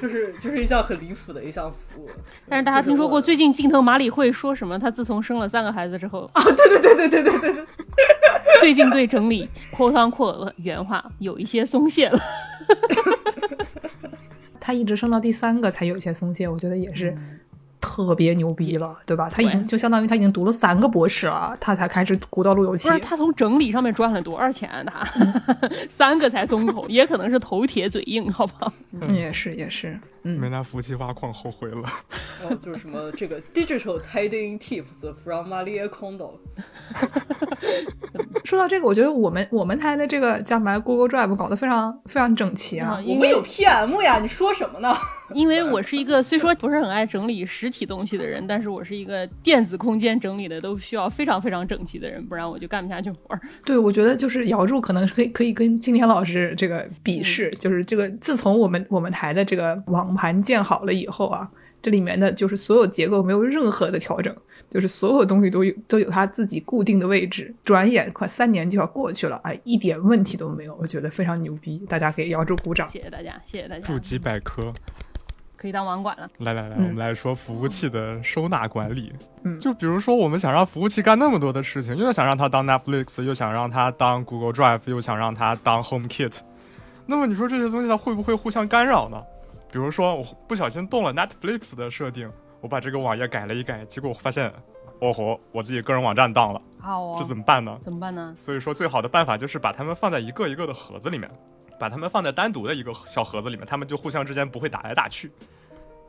就是就是一项很离谱的一项服务，但是大家听说过最最近近藤麻里惠说什么？他自从生了三个孩子之后，啊，对对对对对对对对，最近对整理 quote unquote 的原话有一些松懈了。他一直生到第三个才有一些松懈，我觉得也是特别牛逼了，对吧？他已经就相当于他已经读了三个博士了，他才开始鼓捣路由器不。是他从整理上面赚了多少钱？他 三个才松口，也可能是头铁嘴硬，好不好？嗯，也是也是，没拿服务器挖矿后悔了。然后就是什么这个 digital tidying tips from Maria Kondo，说到这个，我觉得我们我们台的这个叫什么 Google Drive 搞得非常非常整齐啊。因为我们有 PM 呀，你说什么呢？因为我是一个虽说不是很爱整理实体东西的人，但是我是一个电子空间整理的都需要非常非常整齐的人，不然我就干不下去活儿。对，我觉得就是姚柱可能可以可以跟金田老师这个比试，就是这个自从我们我们台的这个网盘建好了以后啊，这里面的就是所有结构没有任何的调整，就是所有东西都有都有它自己固定的位置。转眼快三年就要过去了，哎，一点问题都没有，我觉得非常牛逼，大家可以摇手鼓掌。谢谢大家，谢谢大家。筑基百科，可以当网管了。来来来，嗯我们来说服务器的收纳管理。嗯就比如说，我们想让服务器干那么多的事情，又想让它当 Netflix，又想让它当 Google Drive，又想让它当 HomeKit，那么你说这些东西它会不会互相干扰呢？比如说，我不小心动了 Netflix 的设定，我把这个网页改了一改，结果我发现，哦吼，我自己个人网站当了，好哦，这怎么办呢？怎么办呢？所以说，最好的办法就是把它们放在一个一个的盒子里面，把它们放在单独的一个小盒子里面，它们就互相之间不会打来打去。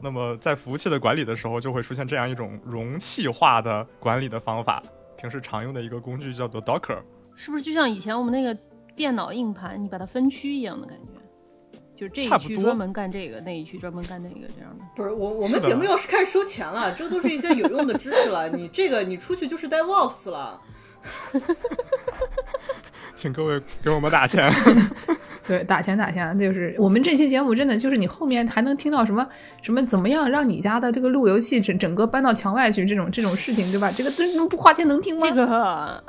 那么在服务器的管理的时候，就会出现这样一种容器化的管理的方法。平时常用的一个工具叫做 Docker，是不是就像以前我们那个电脑硬盘，你把它分区一样的感觉？就这一区专门干这个，那一区专门干那个，这样的。不是我，我们节目要是开始收钱了，这都是一些有用的知识了。你这个你出去就是 DevOps 了。请各位给我们打钱。对，打钱打钱，就是我们这期节目真的就是你后面还能听到什么什么怎么样让你家的这个路由器整整个搬到墙外去这种这种事情，对吧？这个这不花钱能听吗？这个啊、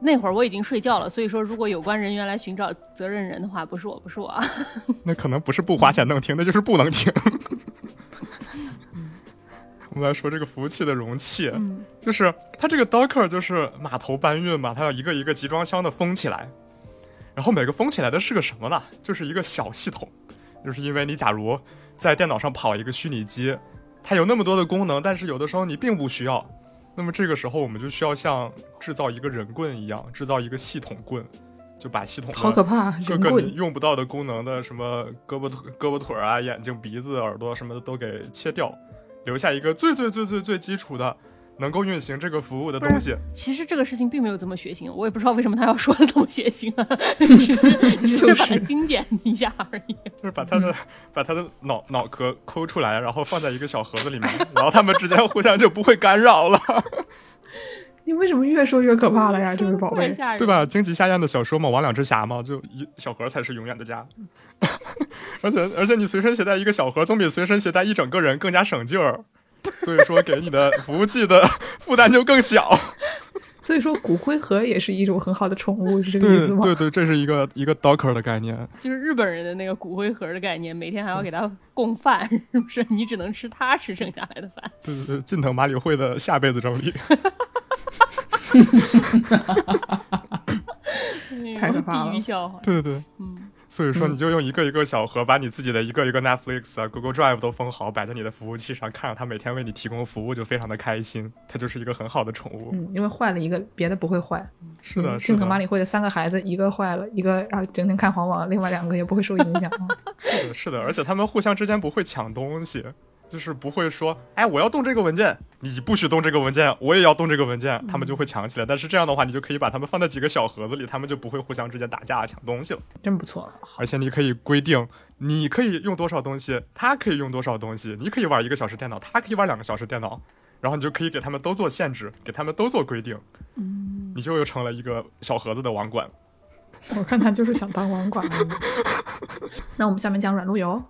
那会儿我已经睡觉了，所以说如果有关人员来寻找责任人的话，不是我，不是我啊。那可能不是不花钱能听，那就是不能听。我们来说这个服务器的容器，嗯就是它这个 Docker 就是码头搬运嘛，它要一个一个集装箱的封起来，然后每个封起来的是个什么呢？就是一个小系统，就是因为你假如在电脑上跑一个虚拟机，它有那么多的功能，但是有的时候你并不需要，那么这个时候我们就需要像制造一个人棍一样，制造一个系统棍，就把系统的好可怕，各个你。用不到的功能的什么胳膊腿、胳膊腿儿啊、眼睛、鼻子、耳朵什么的都给切掉，留下一个最最最最最基础的能够运行这个服务的东西。其实这个事情并没有这么血腥，我也不知道为什么他要说的这么血腥啊，只是只是把它精简一下而已。就是把他的、把他的脑脑壳抠出来，然后放在一个小盒子里面，然后他们之间互相就不会干扰了，你为什么越说越可怕了呀，这位宝贝？对？吧？荆棘下咽的小说嘛，魍魉之侠嘛，就一小盒才是永远的家。而且而且你随身携带一个小盒，总比随身携带一整个人更加省劲儿。所以说，给你的服务器的负担就更小。所以说骨灰盒也是一种很好的宠物，是这个意思吗？对对，这是一个一个 Docker 的概念。就是日本人的那个骨灰盒的概念，每天还要给他供饭，是不是？你只能吃他吃剩下来的饭。对对对，近藤麻里惠的下辈子整理。太可怕了地狱笑话。对对对，嗯，所以说嗯你就用一个一个小盒，把你自己的一个一个 Netflix 啊、Google Drive 都封好，摆在你的服务器上，看着它每天为你提供服务，就非常的开心。它就是一个很好的宠物。嗯，因为坏了一个，别的不会坏。是的，是近藤麻的，里会的三个孩子，一个坏了，一个然后整天看黄网，另外两个也不会受影响。啊 是的，是的，而且他们互相之间不会抢东西。就是不会说，哎，我要动这个文件，你不许动这个文件，我也要动这个文件，他们就会抢起来。但是这样的话，你就可以把他们放在几个小盒子里，他们就不会互相之间打架抢东西了。真不错。而且你可以规定，你可以用多少东西，他可以用多少东西，你可以玩一个小时电脑，他可以玩两个小时电脑，然后你就可以给他们都做限制，给他们都做规定，嗯，你就又成了一个小盒子的网管。我看他就是想当网管。那我们下面讲软路由。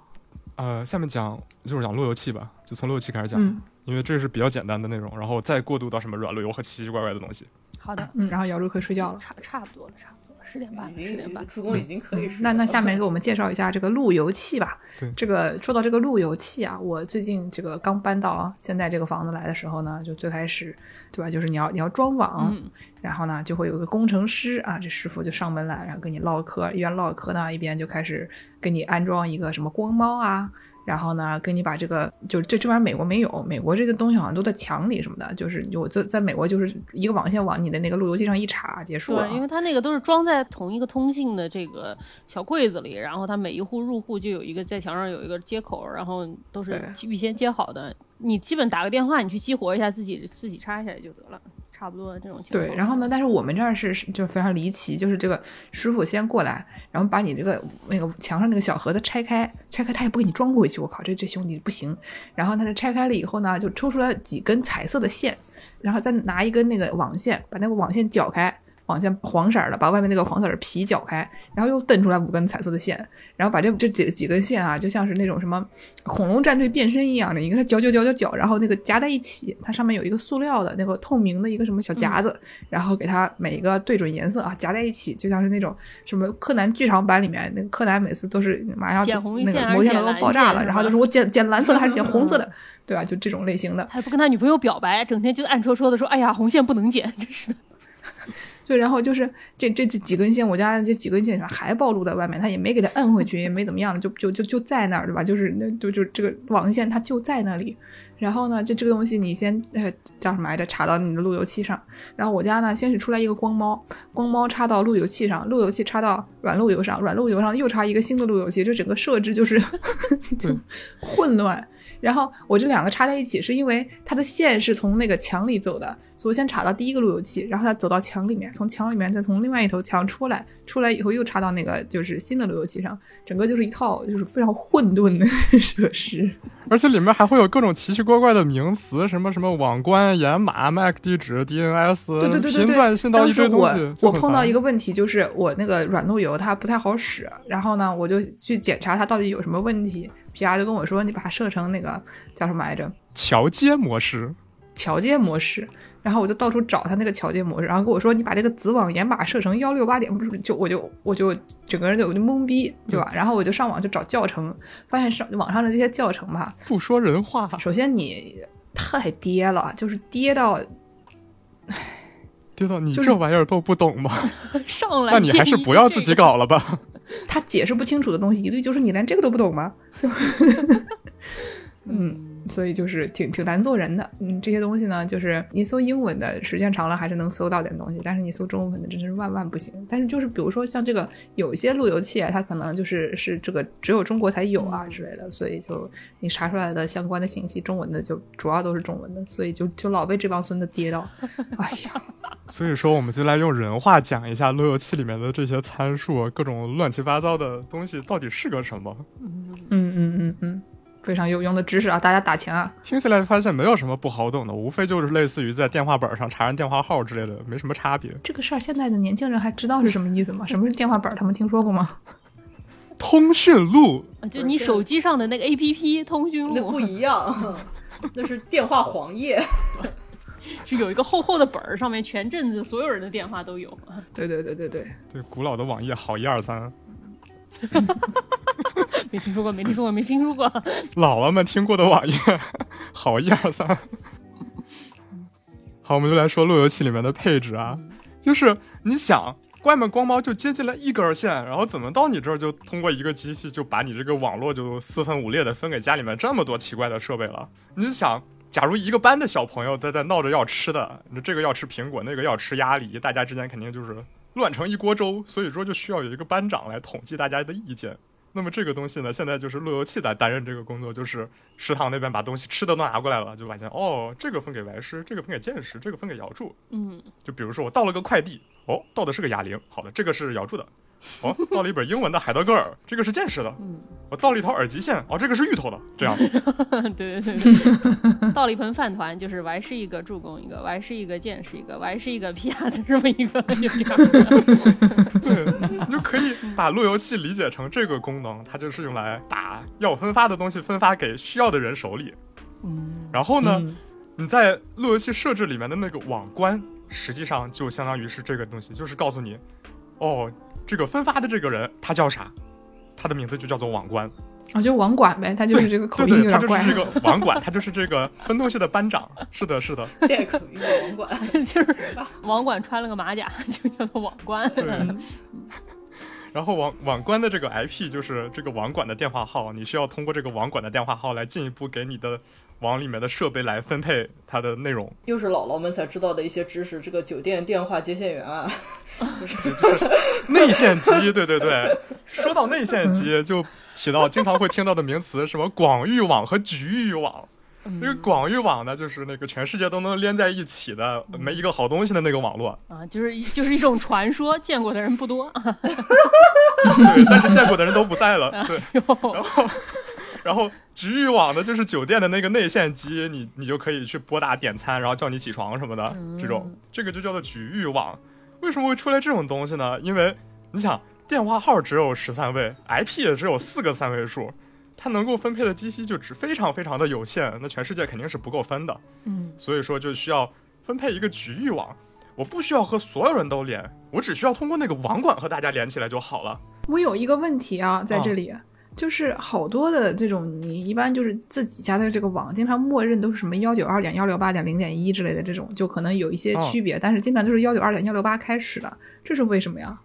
呃，下面讲就是讲路由器吧，就从路由器开始讲，嗯因为这是比较简单的内容，然后再过渡到什么软路由和奇奇怪怪的东西。好的，嗯，然后姚璐可以睡觉了。差差不多了，差不多了，十点半了，已十点半经。助攻已经可以睡那那下面给我们介绍一下这个路由器吧。对这个说到这个路由器啊，我最近这个刚搬到啊现在这个房子来的时候呢，就最开始对吧，就是你要你要装网，嗯，然后呢就会有一个工程师啊，这师傅就上门来，然后跟你唠嗑，一边唠嗑呢，一边就开始给你安装一个什么光猫啊。然后呢，跟你把这个就这这玩意儿美国没有，美国这个东西好像都在墙里什么的，就是我在在美国就是一个网线往你的那个路由器上一插结束了啊。对，因为它那个都是装在同一个通信的这个小柜子里，然后它每一户入户就有一个在墙上有一个接口，然后都是预先接好的。你基本打个电话，你去激活一下，自己自己插一下来就得了，差不多这种情况。对，然后呢，但是我们这儿是是就非常离奇，就是这个师傅先过来，然后把你这个那个墙上那个小盒子拆开，拆开他也不给你装回去，我靠，这这兄弟不行。然后他就拆开了以后呢，就抽出来几根彩色的线，然后再拿一根那个网线，把那个网线绞开，网线黄色的，把外面那个黄色的皮绞开，然后又蹬出来五根彩色的线，然后把这这几几根线啊，就像是那种什么恐龙战队变身一样的，一个是绞绞绞绞绞，然后那个夹在一起，它上面有一个塑料的那个透明的一个什么小夹子，然后给它每一个对准颜色啊夹在一起，就像是那种什么柯南剧场版里面那个柯南每次都是马上剪红那个摩天楼剪蓝爆炸了，然后就是我剪剪蓝色的还是剪红色的，对吧？就这种类型的。他还不跟他女朋友表白，整天就暗戳戳的说：“哎呀，红线不能剪。”真是的。对，然后就是这这这几根线，我家这几根线还暴露在外面，他也没给它摁回去，也没怎么样的，就就就就在那儿，对吧？就是那就就这个网线它就在那里。然后呢，这这个东西你先呃叫什么来着？插到你的路由器上。然后我家呢，先是出来一个光猫，光猫插到路由器上，路由器插到软路由上，软路由上又插一个新的路由器，这整个设置就是 就混乱。然后我这两个插在一起，是因为它的线是从那个墙里走的，所以我先插到第一个路由器，然后它走到墙里面，从墙里面再从另外一头墙出来，出来以后又插到那个就是新的路由器上，整个就是一套就是非常混沌的 设施。而且里面还会有各种奇奇怪怪的名词，什么什么网关、掩码、MAC 地址、DNS，对对对对频段信到一堆东西。我碰到一个问题，就是我那个软路由它不太好使，然后呢，我就去检查它到底有什么问题。皮亚就跟我说，你把它设成那个叫什么来着？桥接模式，桥接模式，然后我就到处找他那个桥接模式，然后跟我说你把这个子网掩码设成幺六八点，不是就我就我就整个人就我就懵逼，对吧？然后我就上网就找教程，发现上网上的这些教程吧，不说人话，首先你太跌了，就是跌到跌到你这玩意儿都不懂吗？上来，那你还是不要自己。搞了吧。他解释不清楚的东西，一律就是你连这个都不懂吗？就嗯。所以就是挺挺难做人的，嗯，这些东西呢，就是你搜英文的时间长了还是能搜到点东西，但是你搜中文的真是万万不行。但是就是比如说像这个有一些路由器啊，它可能就是是这个只有中国才有啊之类的，所以就你查出来的相关的信息，中文的就主要都是中文的，所以就就 老被这帮孙子跌到，哎呀，所以说，我们就来用人话讲一下路由器里面的这些参数，各种乱七八糟的东西到底是个什么。嗯嗯嗯嗯，非常有用的知识啊，大家打钱啊。听起来发现没有什么不好懂的，无非就是类似于在电话本上查人电话号之类的，没什么差别。这个事儿现在的年轻人还知道是什么意思吗？什么是电话本儿？他们听说过吗？通讯录，啊就你手机上的那个 A P P 通讯录不，一样，那是电话黄页。就有一个厚厚的本儿，上面全镇子所有人的电话都有。对对对对对，对古老的网页好一二三，没听说过，没听说过，没听说过。老了们听过的网页好一二三。好，我们就来说路由器里面的配置啊，就是你想。外面光猫就接进来一根线，然后怎么到你这儿就通过一个机器就把你这个网络就四分五裂的分给家里面这么多奇怪的设备了？你想，假如一个班的小朋友在在闹着要吃的，这个要吃苹果，那个要吃鸭梨，大家之间肯定就是乱成一锅粥，所以说就需要有一个班长来统计大家的意见。那么这个东西呢，现在就是路由器来担任这个工作，就是食堂那边把东西吃的都拿过来了，就发现哦，这个分给白师，这个分给剑师，这个分给姚柱。嗯，就比如说我到了个快递，哦，到的是个哑铃，好的，这个是姚柱的。哦，到了一本英文的海德格尔，这个是剑士的。嗯，我到了一条耳机线，哦，这个是芋头的。这样，对对对对，倒了一盆饭团，就是我还是一个助攻一个，我还是一个剑士一个，我还是一个皮亚子 这么一个，就这样。对，你就可以把路由器理解成这个功能，它就是用来把要分发的东西分发给需要的人手里。嗯，然后呢，嗯你在路由器设置里面的那个网关，实际上就相当于是这个东西，就是告诉你，哦，这个分发的这个人他叫啥，他的名字就叫做网关。啊，就网管呗，他就是这个口对对，音有点怪他就是。这个网管，他就是这个分东西的班长。是的，是的，电口音的网管，就是？网管穿了个马甲，就叫做网关。对。然后网网关的这个 IP 就是这个网管的电话号，你需要通过这个网管的电话号来进一步给你的网里面的设备来分配它的内容。又是姥姥们才知道的一些知识。这个酒店电话接线员啊，内线机，对对对。说到内线机，就提到经常会听到的名词，什么广域网和局域网。那个广域网呢，就是那个全世界都能连在一起的，没一个好东西的那个网络。啊，就是就是一种传说，见过的人不多。对，但是见过的人都不在了。对，然后，然后局域网呢，就是酒店的那个内线机，你你就可以去拨打点餐，然后叫你起床什么的，这种这个就叫做局域网。为什么会出来这种东西呢？因为你想，电话号只有十三位，IP 也只有四个三位数，它能够分配的机器就只非常非常的有限，那全世界肯定是不够分的。嗯，所以说就需要分配一个局域网。我不需要和所有人都连，我只需要通过那个网管和大家连起来就好了。我有一个问题啊，在这里，就是好多的这种，你一般就是自己家的这个网，经常默认都是什么幺九二点幺六八点零点一之类的这种，就可能有一些区别，但是经常都是幺九二点幺六八开始的，这是为什么呀？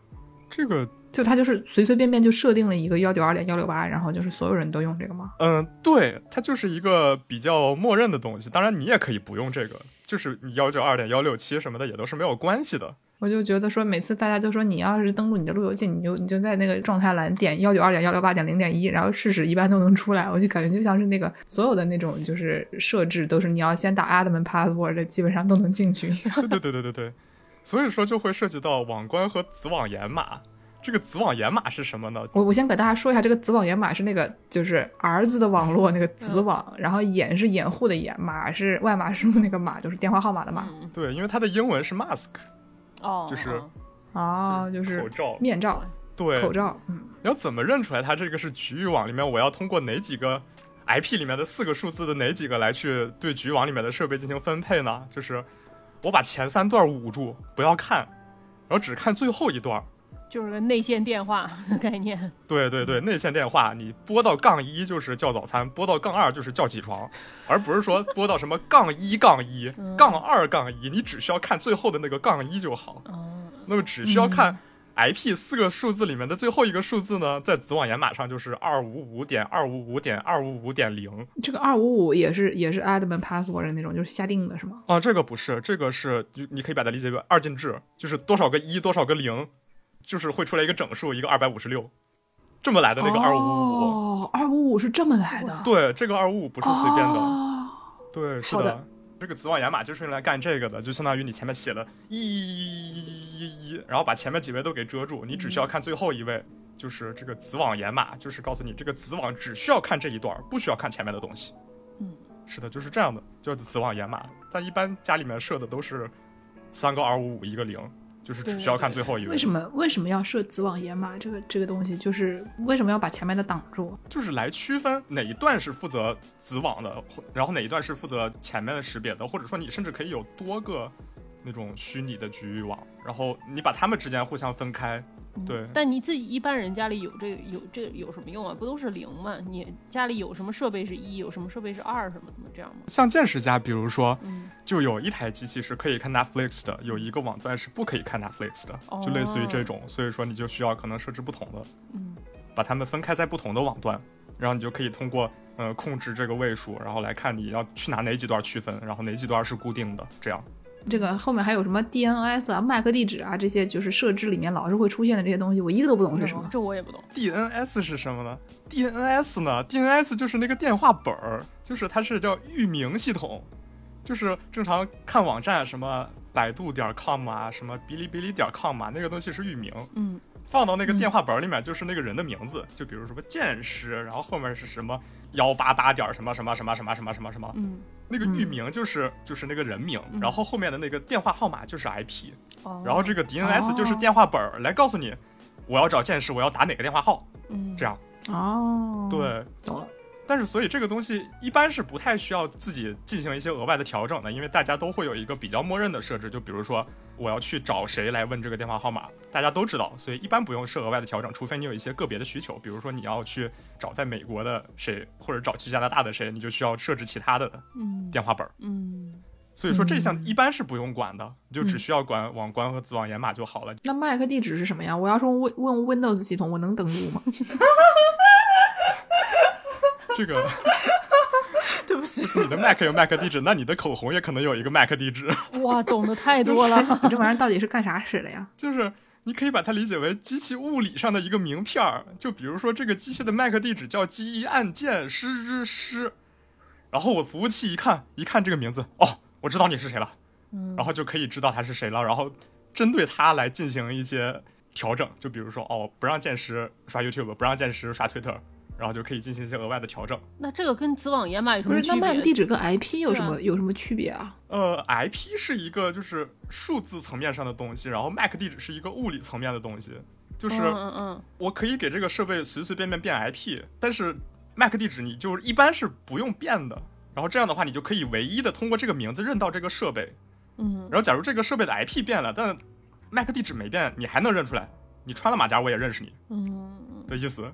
这个就它就是随随便便就设定了一个幺九二点幺六八，然后就是所有人都用这个吗？嗯，对，它就是一个比较默认的东西。当然，你也可以不用这个，就是你幺九二点幺六七什么的也都是没有关系的。我就觉得说，每次大家就说你要是登录你的路由器，你就你就在那个状态栏点幺九二点幺六八点零点一，然后试试一般都能出来。我就感觉就像是那个所有的那种就是设置都是你要先打 admin password，基本上都能进去。对对对对对对，所以说就会涉及到网关和子网掩码。这个子网掩码是什么呢？我我先给大家说一下，这个子网掩码是那个就是儿子的网络那个子网，然后掩是掩护的掩，码是外码输入那个码，就是电话号码的码。对，因为它的英文是 mask，哦，就是哦，就是口罩、面罩、对口罩。嗯，你要怎么认出来它这个是局域网里面我要通过哪几个 IP 里面的四个数字的哪几个来去对局域网里面的设备进行分配呢？就是我把前三段捂住不要看，然后只看最后一段。就是个内线电话的概念。对对对，内线电话，你拨到杠一就是叫早餐，拨到杠二就是叫起床，而不是说拨到什么杠一杠一、杠二杠一，你只需要看最后的那个杠一就好。哦，那么只需要看 IP 四个数字里面的最后一个数字呢，在子网掩码上就是二五五点二五五点二五五点零。这个二五五也是也是 admin password 那种，就是瞎定的是吗？啊，这个不是，这个是就你可以把它理解为二进制，就是多少个一，多少个零。就是会出来一个整数，一个二百五十六，这么来的那个二五五。哦，二五五是这么来的。对，这个二五五不是随便的。哦、对，是的。的这个子网掩码就是用来干这个的，就相当于你前面写了一一一，然后把前面几位都给遮住，你只需要看最后一位，就是这个子网掩码，就是告诉你这个子网只需要看这一段，不需要看前面的东西。嗯，是的，就是这样的，叫子网掩码。但一般家里面设的都是三个二五五一个零。就是只需要看最后一位。为什么为什么要设子网掩码？这个这个东西就是为什么要把前面的挡住？就是来区分哪一段是负责子网的，然后哪一段是负责前面的识别的，或者说你甚至可以有多个那种虚拟的局域网，然后你把它们之间互相分开。对，但你自己一般人家里有这个有这有什么用啊？不都是零吗？你家里有什么设备是一，有什么设备是二，什么的吗这样吗？像见识家，比如说，嗯，就有一台机器是可以看 Netflix 的，有一个网站是不可以看 Netflix 的，就类似于这种，所以说你就需要可能设置不同的，嗯，把它们分开在不同的网段，然后你就可以通过呃控制这个位数，然后来看你要去拿哪几段区分，然后哪几段是固定的，这样。这个后面还有什么 DNS 啊、MAC 地址啊这些，就是设置里面老是会出现的这些东西，我一个都不懂是什么。这我也不懂。DNS 是什么呢？DNS 呢？DNS 就是那个电话本儿，就是它是叫域名系统，就是正常看网站什么百度点 com 啊，什么哔哩哔哩点 com 啊，那个东西是域名。嗯。放到那个电话本里面，就是那个人的名字，就比如什么剑师，然后后面是什么幺八八点什么什么什么什么什么什么什么，嗯，那个域名就是就是那个人名，然后后面的那个电话号码就是 IP，然后这个 DNS 就是电话本儿来告诉你，我要找剑师，我要打哪个电话号，嗯，这样。哦，对，懂了。但是，所以这个东西一般是不太需要自己进行一些额外的调整的，因为大家都会有一个比较默认的设置，就比如说我要去找谁来问这个电话号码，大家都知道，所以一般不用设额外的调整，除非你有一些个别的需求，比如说你要去找在美国的谁，或者找去加拿大的谁，你就需要设置其他的电话本。嗯，所以说这项一般是不用管的，你就只需要管网关和子网掩码就好了。那 MAC 地址是什么呀？我要是问问 Windows 系统，我能登录吗？这个，对不起，你的 Mac 有 Mac 地址，那你的口红也可能有一个 Mac 地址。哇，懂得太多了！你这玩意儿到底是干啥使的呀？就是你可以把它理解为机器物理上的一个名片儿，就比如说这个机器的 Mac 地址叫机一按键师之师，然后我服务器一看，一看这个名字，哦，我知道你是谁了，嗯，然后就可以知道他是谁了，然后针对他来进行一些调整，就比如说哦，不让剑师刷 YouTube，不让剑师刷 Twitter。然后就可以进行一些额外的调整。那这个跟子网掩码有什不是，么区别？那 MAC 地址跟 IP 有什么有什么区别啊？呃，IP 是一个就是数字层面上的东西，然后 MAC 地址是一个物理层面的东西，就是嗯嗯嗯，我可以给这个设备随随便便变 IP，但是 MAC 地址你就是一般是不用变的。然后这样的话，你就可以唯一的通过这个名字认到这个设备。嗯，然后假如这个设备的 IP 变了，但 MAC 地址没变，你还能认出来，你穿了马甲我也认识你嗯，的意思。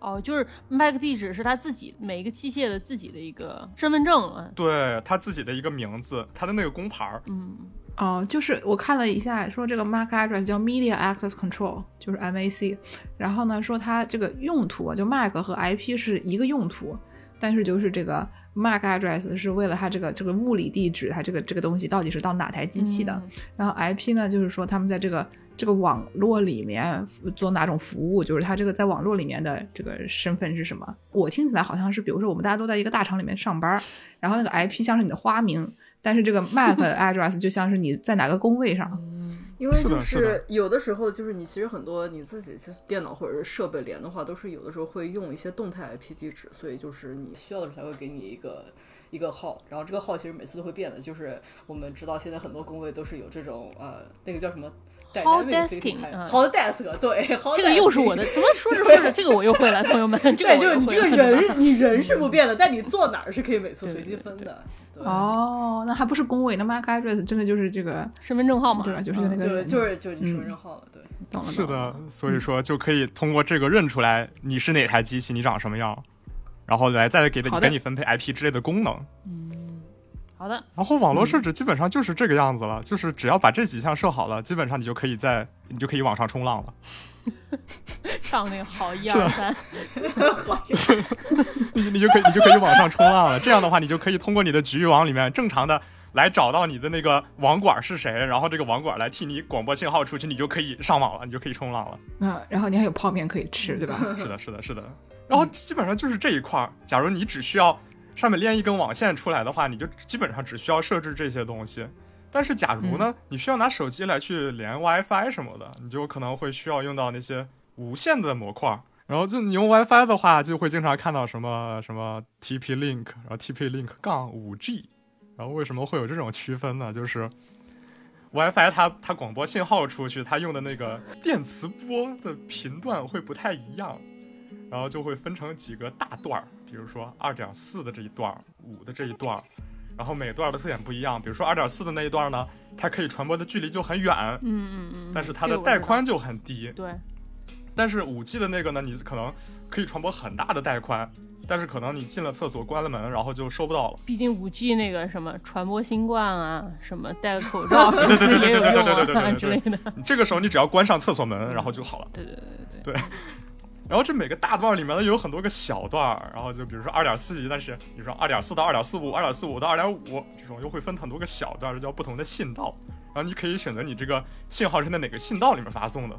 哦，就是 MAC 地址是他自己每一个器械的自己的一个身份证啊。对他自己的一个名字，他的那个工牌儿。嗯，哦，就是我看了一下，说这个 MAC address 叫 Media Access Control，就是 MAC。然后呢，说它这个用途啊，就 MAC 和 IP 是一个用途，但是就是这个 MAC address 是为了它这个这个物理地址，它这个这个东西到底是到哪台机器的。嗯然后 IP 呢，就是说他们在这个这个网络里面做哪种服务，就是他这个在网络里面的这个身份是什么？我听起来好像是，比如说我们大家都在一个大厂里面上班，然后那个 IP 像是你的花名，但是这个 MAC address 就像是你在哪个工位上。因为就是有的时候，就是你其实很多你自己其实电脑或者是设备连的话，都是有的时候会用一些动态 IP 地址，所以就是你需要的时候才会给你一个一个号，然后这个号其实每次都会变的。就是我们知道现在很多工位都是有这种呃那个叫什么 Hall dynamic desking，嗯 hall desk 对这个又是我的，怎么说着说着这个我又会了，朋友们，这个对，就是你这个人，你人是不变的，但你坐哪儿是可以每次随机分的。哦，那还不是工位，那 MAC address 真的就是这个，身份证号码，对吧？就是那个就人，就是就是你身份嗯证号了，对。懂了，是的，所以说就可以通过这个认出来你是哪台机器，你长什么样，然后来再给给你分配 IP 之类的功能。好的，然后网络设置基本上就是这个样子了，就是只要把这几项设好了，基本上你就可以在你就可以往上冲浪了。上那个好一二三，你你就可以你就可以往上冲浪了。这样的话，你就可以通过你的局域网里面正常的来找到你的那个网管是谁，然后这个网管来替你广播信号出去，你就可以上网了，你就可以冲浪了。嗯，然后你还有泡面可以吃，对吧？是的，是的，是的。然后基本上就是这一块儿。假如你只需要上面连一根网线出来的话，你就基本上只需要设置这些东西。但是假如呢，你需要拿手机来去连 WiFi 什么的，你就可能会需要用到那些无线的模块。然后就你用 WiFi 的话，就会经常看到什么什么 TP Link，然后 TP Link 杠五 G。然后为什么会有这种区分呢？就是 WiFi 它它广播信号出去，它用的那个电磁波的频段会不太一样。然后就会分成几个大段儿，比如说二点四的这一段儿，五的这一段，然后每段的特点不一样。比如说二点四的那一段呢，它可以传播的距离就很远，嗯嗯嗯，但是它的带宽就很低。对，但是五 G 的那个呢，你可能可以传播很大的带宽，但是可能你进了厕所关了门，然后就收不到了。毕竟五 G 那个什么传播新冠啊，什么戴个口罩 对对对对对对对对啊对之类的，这个时候你只要关上厕所门，然后就好了。对对对对对然后这每个大段里面呢有很多个小段儿，然后就比如说二点四级，但是比如说二点四到二点四五、二点四五到二点五这种，又会分很多个小段儿，这叫不同的信道。然后你可以选择你这个信号是在哪个信道里面发送的。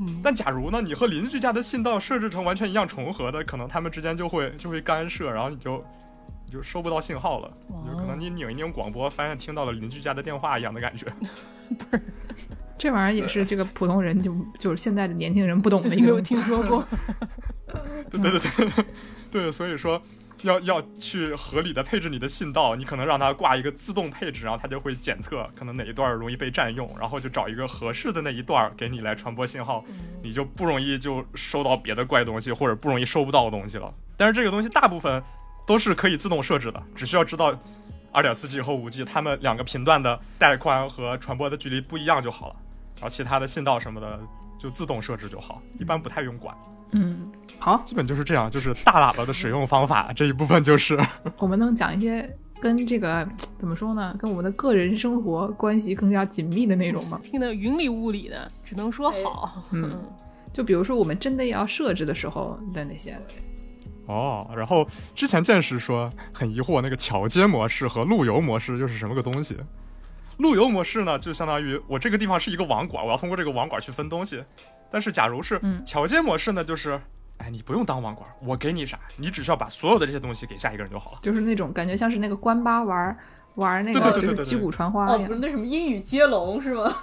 嗯但假如呢，你和邻居家的信道设置成完全一样重合的，可能他们之间就会就会干涉，然后你就你就收不到信号了，哇有可能你拧一拧广播，发现听到了邻居家的电话一样的感觉。这玩意儿也是这个普通人就就是现在的年轻人不懂的对，没有听说过，对对对对。对，所以说要要去合理的配置你的信道，你可能让它挂一个自动配置，然后它就会检测可能哪一段容易被占用，然后就找一个合适的那一段给你来传播信号，你就不容易就收到别的怪东西，或者不容易收不到东西了。但是这个东西大部分都是可以自动设置的，只需要知道。二点四 G 和五 G，它们两个频段的带宽和传播的距离不一样就好了，然后其他的信道什么的就自动设置就好，一般不太用管。嗯，好，基本就是这样，就是大喇叭的使用方法这一部分就是，我们能讲一些跟这个怎么说呢，跟我们的个人生活关系更加紧密的内容吗？听得云里雾里的，只能说好。嗯，就比如说我们真的要设置的时候的那些，哦。然后之前见识说很疑惑，那个桥接模式和路由模式又是什么个东西？路由模式呢，就相当于我这个地方是一个网管，我要通过这个网管去分东西。但是假如是嗯桥接模式呢，就是，哎，你不用当网管，我给你啥，你只需要把所有的这些东西给下一个人就好了。就是那种感觉像是那个关八玩玩那个对对对对对就是击鼓传花哦，一样不是那什么英语接龙是吗？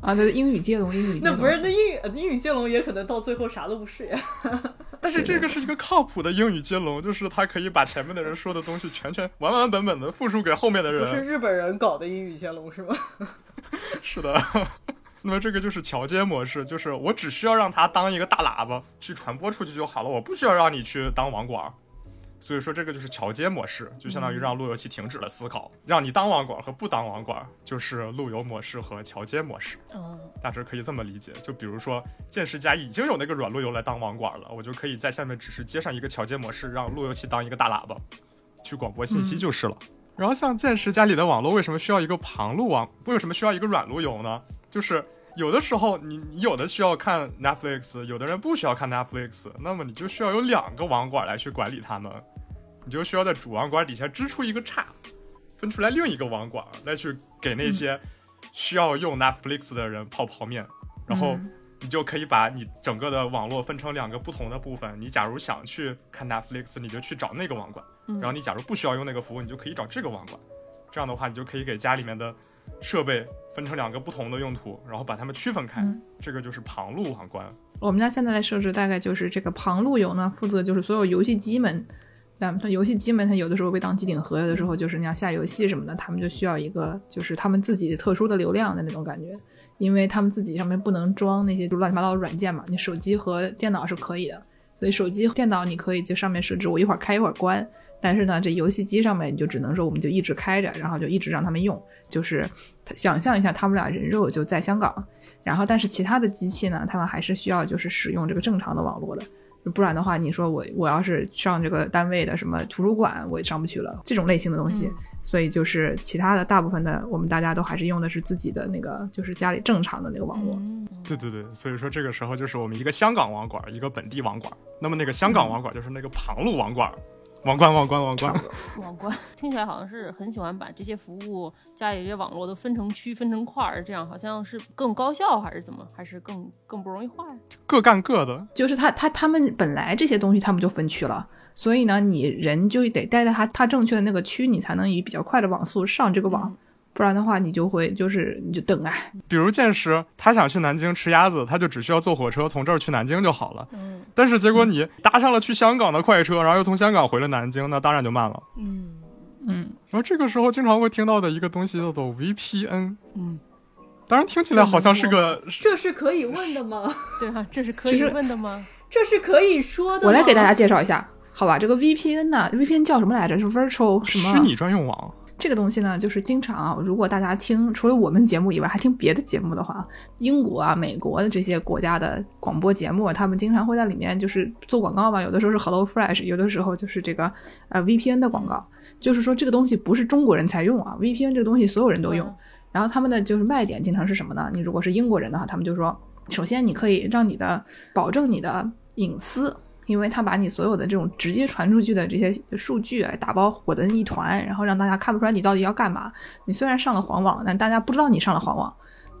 啊，对，英语接龙，英语接龙，那不是那英语呃英语接龙也可能到最后啥都不是呀。但是这个是一个靠谱的英语接龙，就是他可以把前面的人说的东西全全完完本本的复述给后面的人。不是日本人搞的英语接龙是吗？是的。那么这个就是桥接模式，就是我只需要让他当一个大喇叭去传播出去就好了，我不需要让你去当网管。所以说这个就是桥接模式，就相当于让路由器停止了思考，让你当网管和不当网管就是路由模式和桥接模式。嗯，大致可以这么理解。就比如说剑士家已经有那个软路由来当网管了，我就可以在下面只是接上一个桥接模式，让路由器当一个大喇叭去广播信息就是了。然后像剑士家里的网络为什么需要一个旁路网？为什么需要一个软路由呢？就是有的时候你你有的需要看 Netflix，有的人不需要看 Netflix，那么你就需要有两个网管来去管理他们。你就需要在主网管底下支出一个叉，分出来另一个网管来去给那些需要用 Netflix 的人泡泡面，然后你就可以把你整个的网络分成两个不同的部分。你假如想去看 Netflix，你就去找那个网管；然后你假如不需要用那个服务，你就可以找这个网管。这样的话，你就可以给家里面的设备分成两个不同的用途，然后把它们区分开。这个就是旁路网关。我们家现在的设置大概就是这个旁路由呢，负责就是所有游戏机们。咱们说游戏机们，它有的时候被当机顶盒，有的时候就是你要下游戏什么的，他们就需要一个就是他们自己特殊的流量的那种感觉，因为他们自己上面不能装那些就乱七八糟的软件嘛。你手机和电脑是可以的，所以手机、电脑你可以就上面设置我一会儿开一会儿关。但是呢，这游戏机上面你就只能说我们就一直开着，然后就一直让他们用。就是想象一下，他们俩人肉就在香港，然后但是其他的机器呢，他们还是需要就是使用这个正常的网络的。不然的话，你说我我要是上这个单位的什么图书馆，我也上不去了。这种类型的东西，所以就是其他的大部分的，我们大家都还是用的是自己的那个，就是家里正常的那个网络。对对对，所以说这个时候就是我们一个香港网管，一个本地网管。那么那个香港网管就是那个旁路网管。网关，网关，网关，网关，听起来好像是很喜欢把这些服务家里这些网络都分成区、分成块儿，这样好像是更高效还是怎么？还是更更不容易坏？各干各的，就是他他他们本来这些东西他们就分区了，所以呢，你人就得待在他他正确的那个区，你才能以比较快的网速上这个网。不然的话，你就会就是你就等啊。比如剑师，他想去南京吃鸭子，他就只需要坐火车从这儿去南京就好了。嗯。但是结果你搭上了去香港的快车，然后又从香港回了南京，那当然就慢了。嗯嗯。然后这个时候经常会听到的一个东西叫做 VPN。嗯。当然听起来好像是个。这是可以问的吗？对啊，这是可以问的吗？这是可以说的。我来给大家介绍一下，好吧？这个 VPN 呢，VPN 叫什么来着？是 Virtual 什么？虚拟专用网。这个东西呢，就是经常啊，如果大家听除了我们节目以外，还听别的节目的话，英国啊、美国的这些国家的广播节目，他们经常会在里面就是做广告嘛。有的时候是 Hello Fresh，有的时候就是这个呃 VPN 的广告。就是说这个东西不是中国人才用啊，VPN 这个东西所有人都用。然后他们的就是卖点经常是什么呢？你如果是英国人的话，他们就说，首先你可以让你的保证你的隐私。因为他把你所有的这种直接传出去的这些数据啊，打包混成一团，然后让大家看不出来你到底要干嘛。你虽然上了黄网，但大家不知道你上了黄网，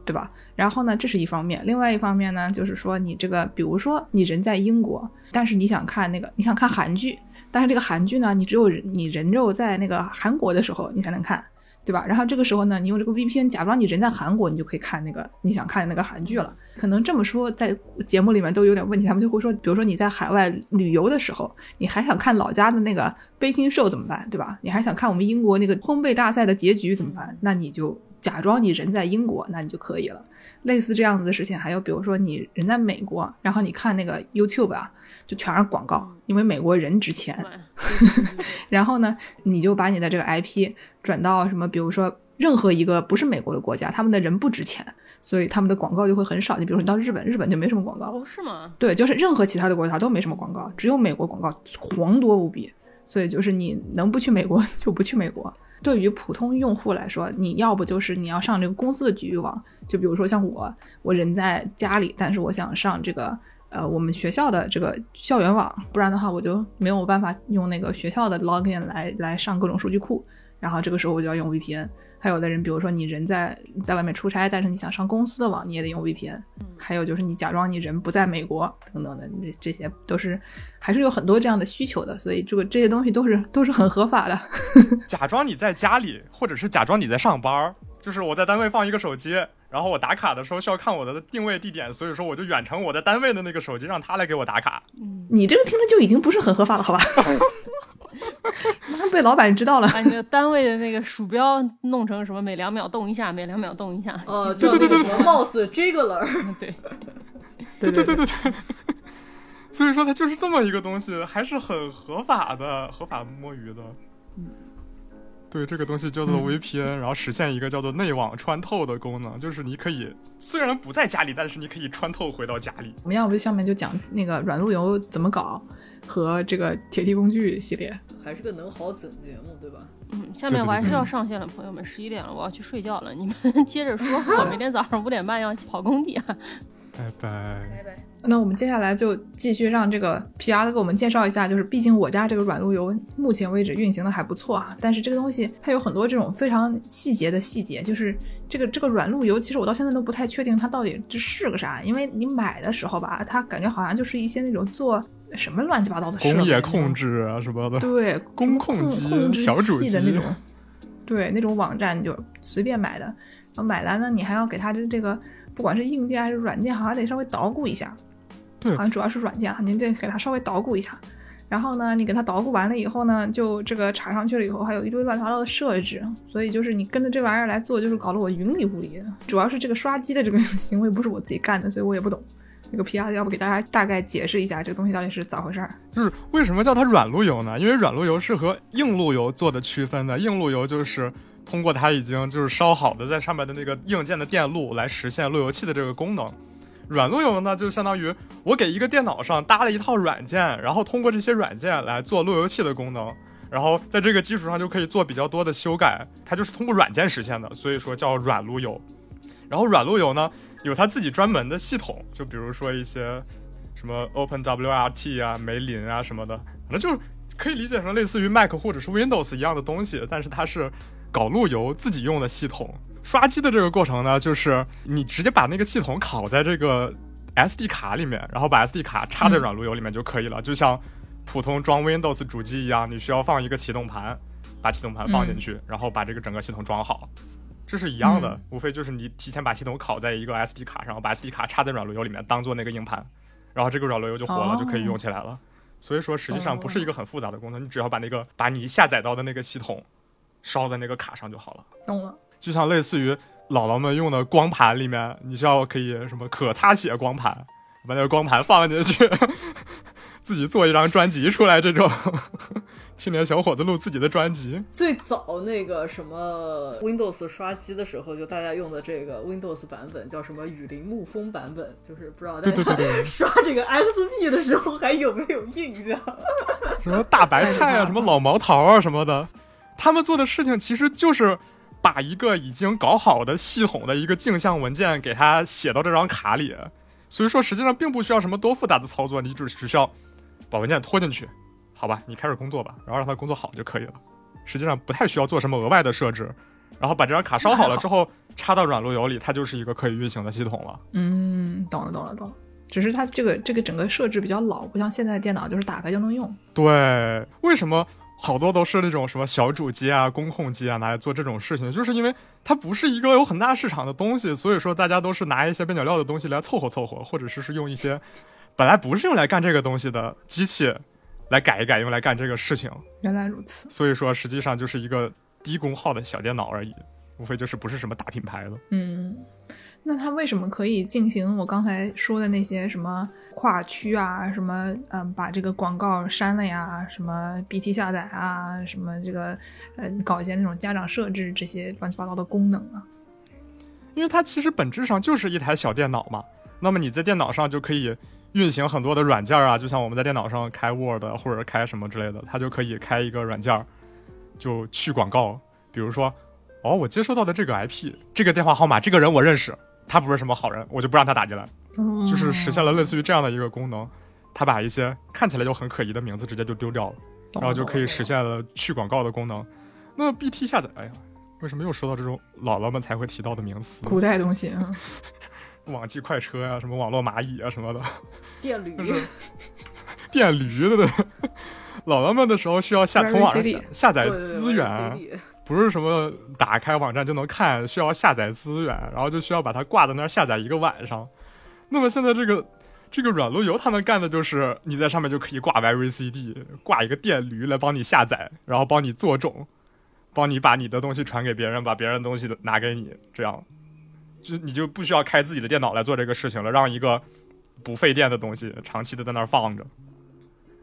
对吧？然后呢，这是一方面。另外一方面呢，就是说你这个，比如说你人在英国，但是你想看那个，你想看韩剧，但是这个韩剧呢，你只有你人肉在那个韩国的时候，你才能看。对吧？然后这个时候呢，你用这个 VPN 假装你人在韩国，你就可以看那个你想看的那个韩剧了。可能这么说，在节目里面都有点问题，他们就会说，比如说你在海外旅游的时候，你还想看老家的那个 baking show 怎么办？对吧？你还想看我们英国那个烘焙大赛的结局怎么办？那你就假装你人在英国，那你就可以了。类似这样子的事情，还有比如说你人在美国，然后你看那个 YouTube 啊，就全是广告，因为美国人值钱。然后呢，你就把你的这个 IP 转到什么，比如说任何一个不是美国的国家，他们的人不值钱，所以他们的广告就会很少。你比如说你到日本，日本就没什么广告。哦，是吗？对，就是任何其他的国家都没什么广告，只有美国广告狂多无比。所以就是你能不去美国就不去美国。对于普通用户来说，你要不就是你要上这个公司的局域网，就比如说像我，我人在家里，但是我想上这个呃我们学校的这个校园网，不然的话我就没有办法用那个学校的 login 来来上各种数据库，然后这个时候我就要用 VPN。还有的人，比如说你人在在外面出差，但是你想上公司的网，你也得用 VPN。还有就是你假装你人不在美国等等的，这这些都是还是有很多这样的需求的，所以这个这些东西都是都是很合法的。假装你在家里，或者是假装你在上班，就是我在单位放一个手机，然然后我打卡的时候需要看我的定位地点，所以说我就远程我在单位的那个手机让他来给我打卡。你这个听着就已经不是很合法了，好吧？妈被老板知道了，把你的单位的那个鼠标弄成什么每两秒动一下，每两秒动一下。呃，叫那个什么 mouse jiggler，对，对对对对，所以说它就是这么一个东西，还是很合法的，合法摸鱼的。嗯，对，这个东西叫做嗯 VPN，、然后实现一个叫做内网穿透的功能，就是你可以虽然不在家里，但是你可以穿透回到家里。我们要不就下面就讲那个软路由怎么搞和这个铁梯工具系列。还是个能好整节目，对吧？嗯，下面我还是要上线了，朋友们，十一点了，我要去睡觉了。你们接着说，我明天早上五点半要跑工地啊。拜拜。拜拜。那我们接下来就继续让这个皮亚给我们介绍一下，就是毕竟我家这个软路由目前为止运行的还不错啊，但是这个东西它有很多这种非常细节的细节，就是这个这个软路由，其实我到现在都不太确定它到底这是个啥，因为你买的时候吧，它感觉好像就是一些那种做什么乱七八糟的工业控制啊什么的，对，工控控机控制小主机器的那种，对，那种网站就随便买的，然后买来呢，你还要给它的这个，不管是硬件还是软件，好像得稍微捣鼓一下。对好像主要是软件啊，您得给它稍微捣鼓一下。然后呢，你给它捣鼓完了以后呢，就这个插上去了以后，还有一堆乱七八糟的设置，所以就是你跟着这玩意儿来做，就是搞得我云里雾里的。主要是这个刷机的这个 行为不是我自己干的，所以我也不懂。这个 P R 要不给大家大概解释一下这个东西到底是咋回事儿？就是为什么叫它软路由呢？因为软路由是和硬路由做的区分的。硬路由就是通过它已经就是烧好的在上面的那个硬件的电路来实现路由器的这个功能。软路由呢，就相当于我给一个电脑上搭了一套软件，然后通过这些软件来做路由器的功能，然后在这个基础上就可以做比较多的修改。它就是通过软件实现的，所以说叫软路由。然后软路由呢，有它自己专门的系统，就比如说一些什么 OpenWRT 啊、梅林啊什么的，反正就是可以理解成类似于 Mac 或者是 Windows 一样的东西，但是它是搞路由自己用的系统。刷机的这个过程呢，就是你直接把那个系统拷在这个 SD 卡里面，然后把 SD 卡插在软路由里面就可以了，就像普通装 Windows 主机一样，你需要放一个启动盘，把启动盘放进去，然后把这个整个系统装好。这是一样的，嗯无非就是你提前把系统拷在一个 SD 卡上，把 SD 卡插在软路由里面当做那个硬盘，然后这个软路由就活了，哦就可以用起来了。所以说，实际上不是一个很复杂的工程，你只要把那个把你下载到的那个系统烧在那个卡上就好了。懂了。就像类似于姥姥们用的光盘里面，你需要可以什么可擦写光盘，把那个光盘放进去，自己做一张专辑出来，这种 青年小伙子录自己的专辑。最早那个什么 Windows 刷机的时候，就大家用的这个 Windows 版本叫什么雨林沐风版本，就是不知道大对对对家对 刷这个 XP 的时候还有没有印象？什么大白菜啊，什么老毛桃啊什么的，他们做的事情其实就是把一个已经搞好的系统的一个镜像文件给它写到这张卡里，所以说实际上并不需要什么多复杂的操作，你只只需要把文件拖进去，好吧，你开始工作吧，然后让它工作好就可以了。实际上不太需要做什么额外的设置，然后把这张卡烧好了之后插到软路由里，它就是一个可以运行的系统了。嗯，懂了，懂了，懂了。只是它这个这个整个设置比较老，不像现在的电脑就是打开就能用。对，为什么好多都是那种什么小主机啊、工控机啊拿来做这种事情？就是因为它不是一个有很大市场的东西，所以说大家都是拿一些边角料的东西来凑合凑合，或者是是用一些本来不是用来干这个东西的机器来改一改，用来干这个事情。原来如此。所以说实际上就是一个低功耗的小电脑而已，无非就是不是什么大品牌的。嗯，那它为什么可以进行我刚才说的那些什么跨区啊，什么嗯，把这个广告删了呀，什么 BT 下载啊，什么这个呃，搞一些那种家长设置这些乱七八糟的功能啊？因为它其实本质上就是一台小电脑嘛。那么你在电脑上就可以运行很多的软件啊，就像我们在电脑上开 Word 或者开什么之类的，它就可以开一个软件，就去广告。比如说，哦，我接收到的这个 IP，这个电话号码，这个人我认识，他不是什么好人，我就不让他打进来，嗯就是实现了类似于这样的一个功能。他把一些看起来就很可疑的名字直接就丢掉了。然后就可以实现了去广告的功能。那 BT 下载，哎呀，为什么又说到这种姥姥们才会提到的名词？古代东西，嗯 网际快车呀、什么网络蚂蚁啊什么的，电驴。就是。电驴的。姥姥们的时候需要下从网上下载资源，不是什么打开网站就能看，需要下载资源，然后就需要把它挂在那儿下载一个晚上。那么现在这个这个软路由它能干的就是你在上面就可以挂 VRCD，挂一个电驴来帮你下载，然后帮你做种，帮你把你的东西传给别人，把别人的东西拿给你，这样就你就不需要开自己的电脑来做这个事情了，让一个不费电的东西长期的在那儿放着，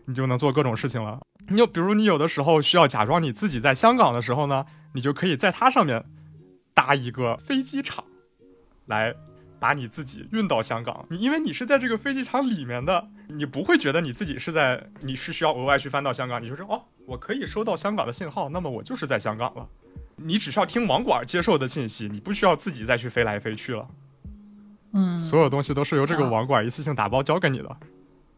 你就能做各种事情了。你就比如你有的时候需要假装你自己在香港的时候呢，你就可以在它上面搭一个飞机场，来把你自己运到香港。你因为你是在这个飞机场里面的，你不会觉得你自己是在，你是需要额外去翻到香港。你就说哦，我可以收到香港的信号，那么我就是在香港了。你只需要听网管接受的信息，你不需要自己再去飞来飞去了。嗯，所有东西都是由这个网管一次性打包交给你的，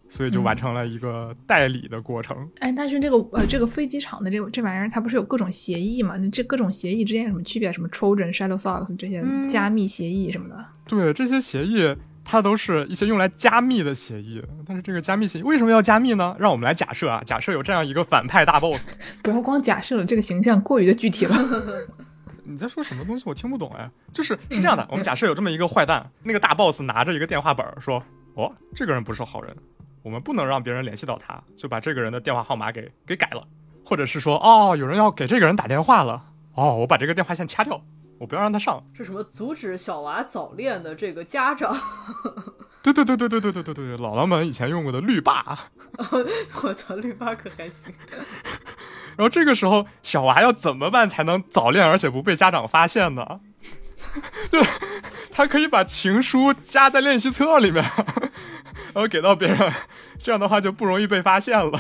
所以就完成了一个代理的过程。哎，但是这个呃，这个飞机场的这这玩意儿，它不是有各种协议嘛？那这各种协议之间有什么区别？什么 Trojan、Shadowsocks 这些加密协议什么的？对，这些协议它都是一些用来加密的协议。但是这个加密协议为什么要加密呢？让我们来假设啊，假设有这样一个反派大 boss，不要光假设了，这个形象过于的具体了。你在说什么东西？我听不懂哎。就是是这样的，我们假设有这么一个坏蛋，那个大 boss 拿着一个电话本说：“哦，这个人不是好人，我们不能让别人联系到他，就把这个人的电话号码给给改了。”或者是说：“哦，有人要给这个人打电话了，哦，我把这个电话线掐掉，我不要让他上。”是什么阻止小娃早恋的这个家长？对对对对对对对对对，姥姥们以前用过的绿霸。我操，绿霸可还行。然后这个时候，小娃要怎么办才能早恋，而且不被家长发现呢？对，他可以把情书夹在练习册里面，然后给到别人，这样的话就不容易被发现了。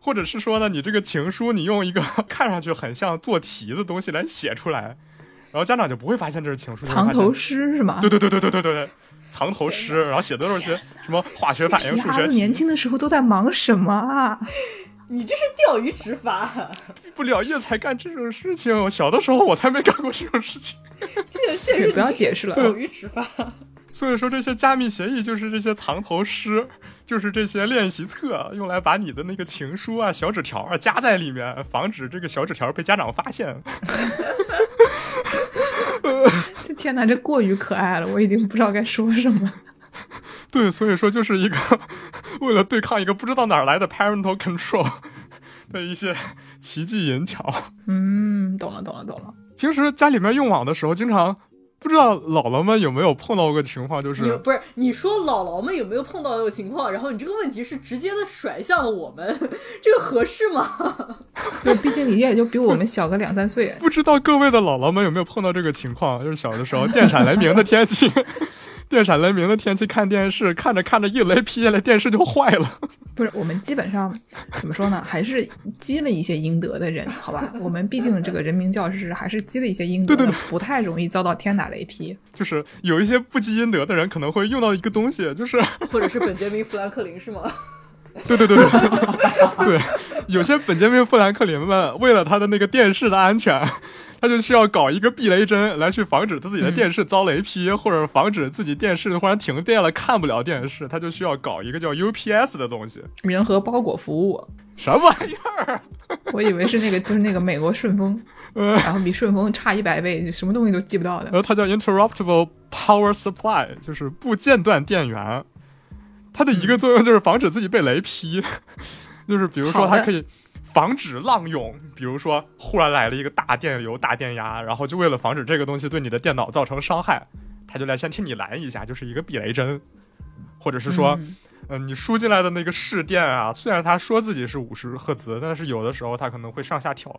或者是说呢，你这个情书，你用一个看上去很像做题的东西来写出来，然后家长就不会发现这是情书。藏头诗是吗？对对对对对对对对，藏头诗，然后写的都是些什么化学反应、数学题。年轻的时候都在忙什么啊？你这是钓鱼执法，毕不了业才干这种事情。小的时候我才没干过这种事情。这这不要解释了，钓鱼执法。所以说这些加密协议就是这些藏头诗，就是这些练习册，用来把你的那个情书啊、小纸条啊夹在里面，防止这个小纸条被家长发现。这天哪，这过于可爱了，我已经不知道该说什么。对，所以说就是一个 为了对抗一个不知道哪儿来的 parental control 的一些奇技淫巧。嗯，懂了，懂了，懂了。平时家里面用网的时候，经常不知道姥姥们有没有碰到过情况，就是不是你说姥姥们有没有碰到过情况，然后你这个问题是直接的甩向了我们，这个合适吗？对，毕竟你也就比我们小个两三岁。不知道各位的姥姥们有没有碰到这个情况，就是小的时候电闪雷鸣的天气。电闪雷鸣的天气看电视，看着看着一雷劈下来，电视就坏了。不是，我们基本上怎么说呢？还是积了一些阴德的人，好吧？我们毕竟这个人民教师还是积了一些阴德，对对对，不太容易遭到天打雷劈。就是有一些不积阴德的人，可能会用到一个东西，就是 或者是本杰明·富兰克林，是吗？对对对对对，有些本杰明·富兰克林们为了他的那个电视的安全，他就需要搞一个避雷针来去防止他自己的电视遭雷劈，或者防止自己电视忽然停电了看不了电视，他就需要搞一个叫 UPS 的东西，人和包裹服务，什么玩意儿？我以为是那个，就是那个美国顺丰，然后比顺丰差一百倍，什么东西都寄不到的。然后它叫 Interruptible Power Supply，就是不间断电源。它的一个作用就是防止自己被雷劈，就是比如说它可以防止浪涌，比如说忽然来了一个大电流、大电压，然后就为了防止这个东西对你的电脑造成伤害，他就来先替你拦一下，就是一个避雷针，或者是说，嗯，你输进来的那个试电啊，虽然他说自己是五十赫兹，但是有的时候它可能会上下调，